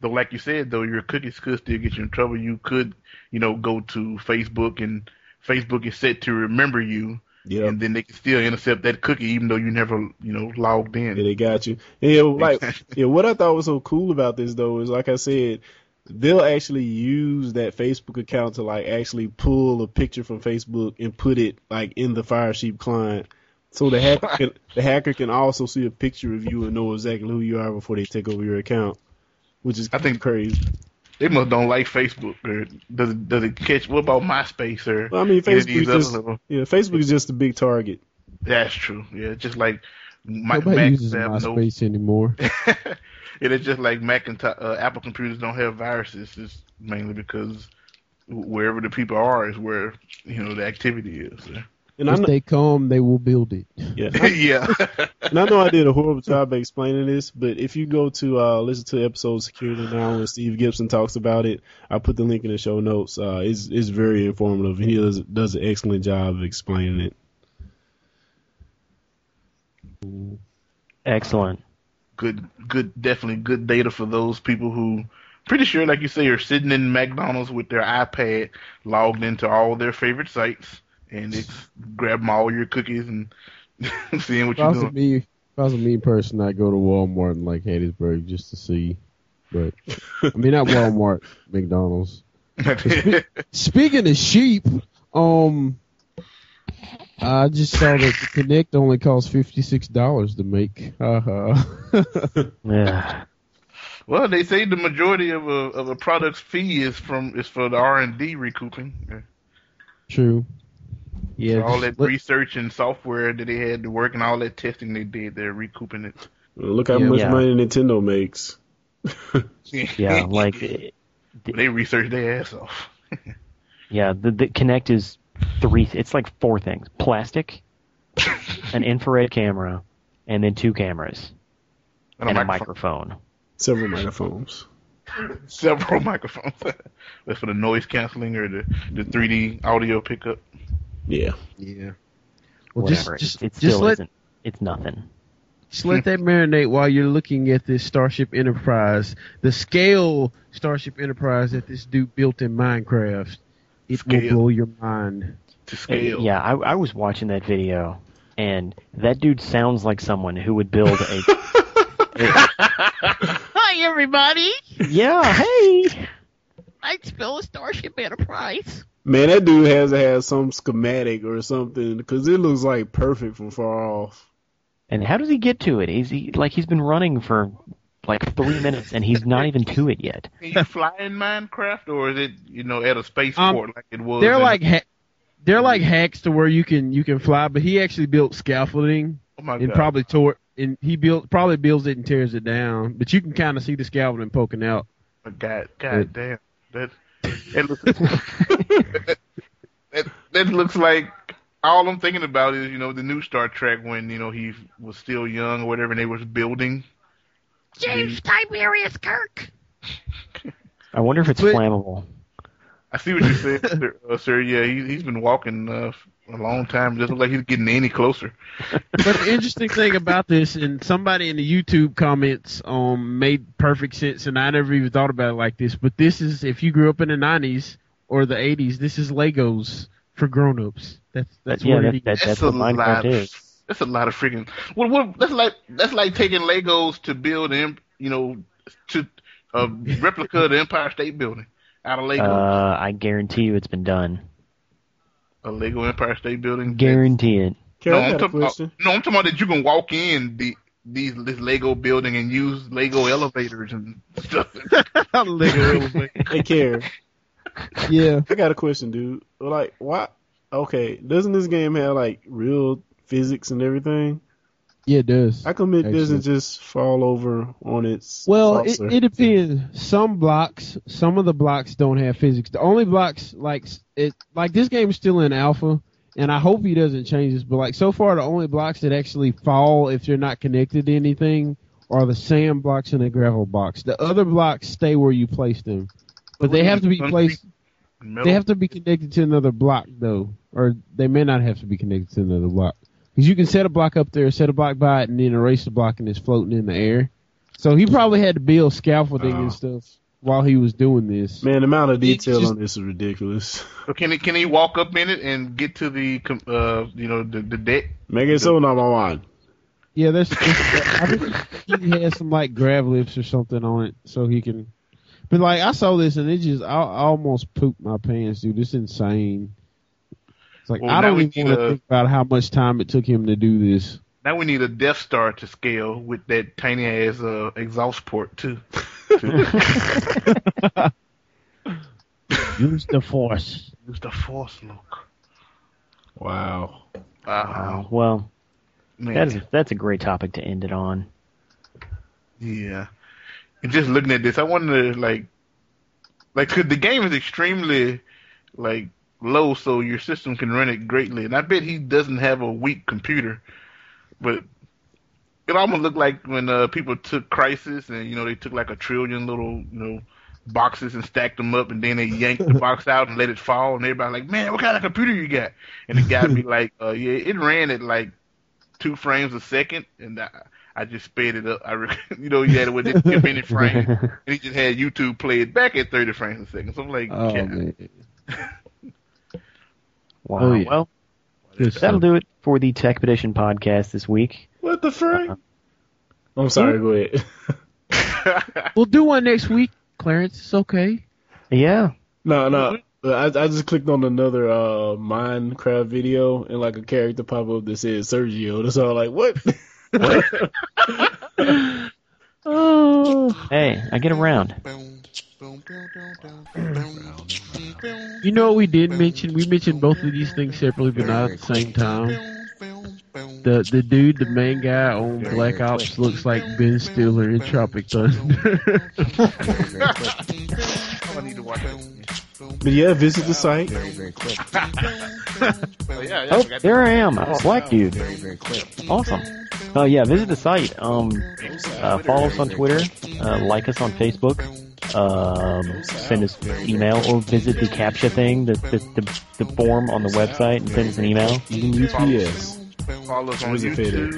Though, like you said, though your cookies could still get you in trouble. You could, you know, go to Facebook and Facebook is set to remember you, yeah, and then they can still intercept that cookie even though you never, you know, logged in. Yeah, they got you. Yeah, like yeah, what I thought was so cool about this though is like I said, they'll actually use that Facebook account to like actually pull a picture from Facebook and put it like in the Firesheep client. So the hacker can the hacker can also see a picture of you and know exactly who you are before they take over your account. Which is I think- crazy. They must don't like Facebook, or does it, does it catch? What about MySpace or? Well, I mean Facebook these is other just yeah, Facebook is just a big target. That's true. Yeah, just like Mike Nobody Mac uses have no MySpace anymore. And it's just like Macintosh, uh, Apple computers don't have viruses. It's mainly because wherever the people are is where you know the activity is. And I If know, they come, they will build it. yeah, I- yeah. and I know I did a horrible job of explaining this, but if you go to uh, listen to episode Security Now when Steve Gibson talks about it, I put the link in the show notes. Uh, it's it's very informative, and he does does an excellent job of explaining it. Excellent. Good, good, definitely good data for those people who, pretty sure, like you say, are sitting in McDonald's with their iPad logged into all their favorite sites, and it's grabbing all your cookies and seeing what If you're doing. me, if I was a mean person, I'd go to Walmart in like Hattiesburg just to see. But I mean, not Walmart, McDonald's. Speaking of sheep, um, I just saw that the Kinect only costs fifty six dollars to make. Uh-huh. Yeah. well, they say the majority of a of a product's fee is from is for the R and D recouping. True. Yeah. all that let- research and software that they had to work and all that testing they did, they're recouping it. Look how Yeah. much Yeah. money Nintendo makes. Yeah. Like, it- they research their ass off. yeah. The, the Kinect is three. It's like four things: plastic, an infrared camera, and then two cameras And and a a microphone. microphone. Several microphones. several microphones. That's for the noise canceling or the the 3D audio pickup. Yeah. Yeah. Well, just Whatever. just it just still let isn't. It's nothing. just let that marinate while you're looking at this Starship Enterprise. The scale Starship Enterprise that this dude built in Minecraft. It will blow your mind. To scale. Yeah, I, I was watching that video, and that dude sounds like someone who would build a. Hi, everybody. yeah, hey. I spell a Starship Enterprise. Man, that dude has to have some schematic or something because it looks like perfect from far off. And how does he get to it? Is he like he's been running for like three minutes and he's not even to it yet? Can you fly in Minecraft or is it you know at a spaceport Um, like it was? They're in- like ha- they're like mm-hmm. hacks to where you can you can fly, but he actually built scaffolding oh my and god. probably tore and he built probably builds it and tears it down. But you can kind of see the scaffolding poking out. God, God damn. That that looks, that, that, that looks like all I'm thinking about is you know the new Star Trek when you know he was still young or whatever and they was building. James mm-hmm. Tiberius Kirk. I wonder if it's But- flammable. I see what you said, sir. Uh, sir. Yeah, he, he's been walking uh, a long time. Doesn't look like he's getting any closer. But the interesting thing about this, and somebody in the YouTube comments um made perfect sense, and I never even thought about it like this. But this is if you grew up in the '90s or the '80s, this is Legos for grown-ups. That's that's yeah, what that, it that, that's a what Minecraft lot. is. That's a lot of freaking. What, what, that's like that's like taking Legos to build, em- you know, to a replica of the Empire State Building out of Lego. Uh, I guarantee you it's been done. a Lego Empire State Building. Guarantee it. Carol, no, I I'm got a talking about, no, I'm talking about that you can walk in the these this Lego building and use Lego elevators and stuff. Lego. Hey, Care, yeah. I got a question, dude. Like, why? Okay, doesn't this game have like real physics and everything? Yeah, it does. How come it Actually. doesn't just fall over on its Well, it, it depends. Some blocks, some of the blocks don't have physics. The only blocks like it, like this game is still in alpha, and I hope he doesn't change this. But like so far, the only blocks that actually fall if they're not connected to anything are the sand blocks and the gravel blocks. The other blocks stay where you place them, but they have to be placed. They have to be connected to another block though, or they may not have to be connected to another block. Because you can set a block up there, set a block by it, and then erase the block, and it's floating in the air. So he probably had to build scaffolding Oh. and stuff while he was doing this. Man, the amount of detail just- on this is ridiculous. Can he can he walk up in it and get to the uh you know the the deck? Make it so not my mind. Yeah, there's. there's I think he has some like grab lifts or something on it, so he can. But like I saw this and it just I, I almost pooped my pants, dude. It's insane. It's like Well, I don't even want to think about how much time it took him to do this. Now we need a Death Star to scale with that tiny ass uh, exhaust port too. Use the Force. Use the Force, Luke. Wow. Wow, Well, man. that is that's a great topic to end it on. Yeah. And just looking at this, I wonder like, like 'cause the game is extremely like low, so your system can run it greatly. And I bet he doesn't have a weak computer, but it almost looked like when uh, people took Crysis and you know they took like a trillion little you know boxes and stacked them up, and then they yanked the box out and let it fall, and everybody like, man, what kind of computer you got? And the guy be like, uh, yeah, it ran at like two frames a second, and I, I just sped it up. I, re- you know, you had it with it a minute frame, and he just had YouTube play it back at thirty frames a second. So I'm like, Oh yeah. man. Wow. Oh, yeah. Well, Good that'll stuff. do it for the Tech Petition podcast this week. What the frick? Uh-huh. I'm sorry. Go ahead. We'll do one next week, Clarence. It's okay. Yeah. No, no. I, I just clicked on another uh, Minecraft video and like a character pop up that says Sergio. That's all like what? Oh. Hey, I get around. You know what we did mention? We mentioned both of these things separately, but not at the same time. The the dude, the main guy on Black Ops, looks like Ben Stiller in Tropic Thunder. I need to watch. But yeah, visit the site. Oh, yeah, yeah, Oh, there I am. I'm a black dude. Awesome. Oh yeah, visit the site. Um, uh, follow us on Twitter. Uh, like us on Facebook. Um, send us email or visit the captcha thing, the the, the the form on the website, and send us an email. Even UPS. Follow us on YouTube.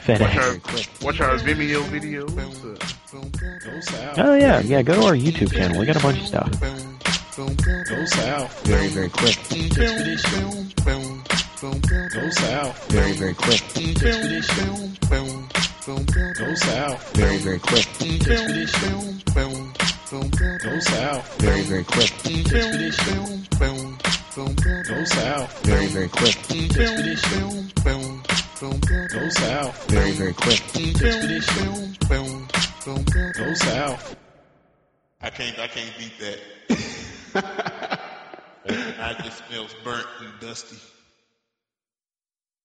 FedEx? Watch our, watch our Vimeo videos. Uh, Oh yeah, yeah. Go to our YouTube channel. We got a bunch of stuff. Go south. Very, very quick. Expedition. Go south. Very, very quick. Expedition. Go south. Very, very quick. Expedition. Go south. Very, very quick. Expedition. Go south. Very, very quick. Expedition. Go south. Very, very quick. Expedition. Go south. I can't, I can't beat that. Just smells burnt and dusty.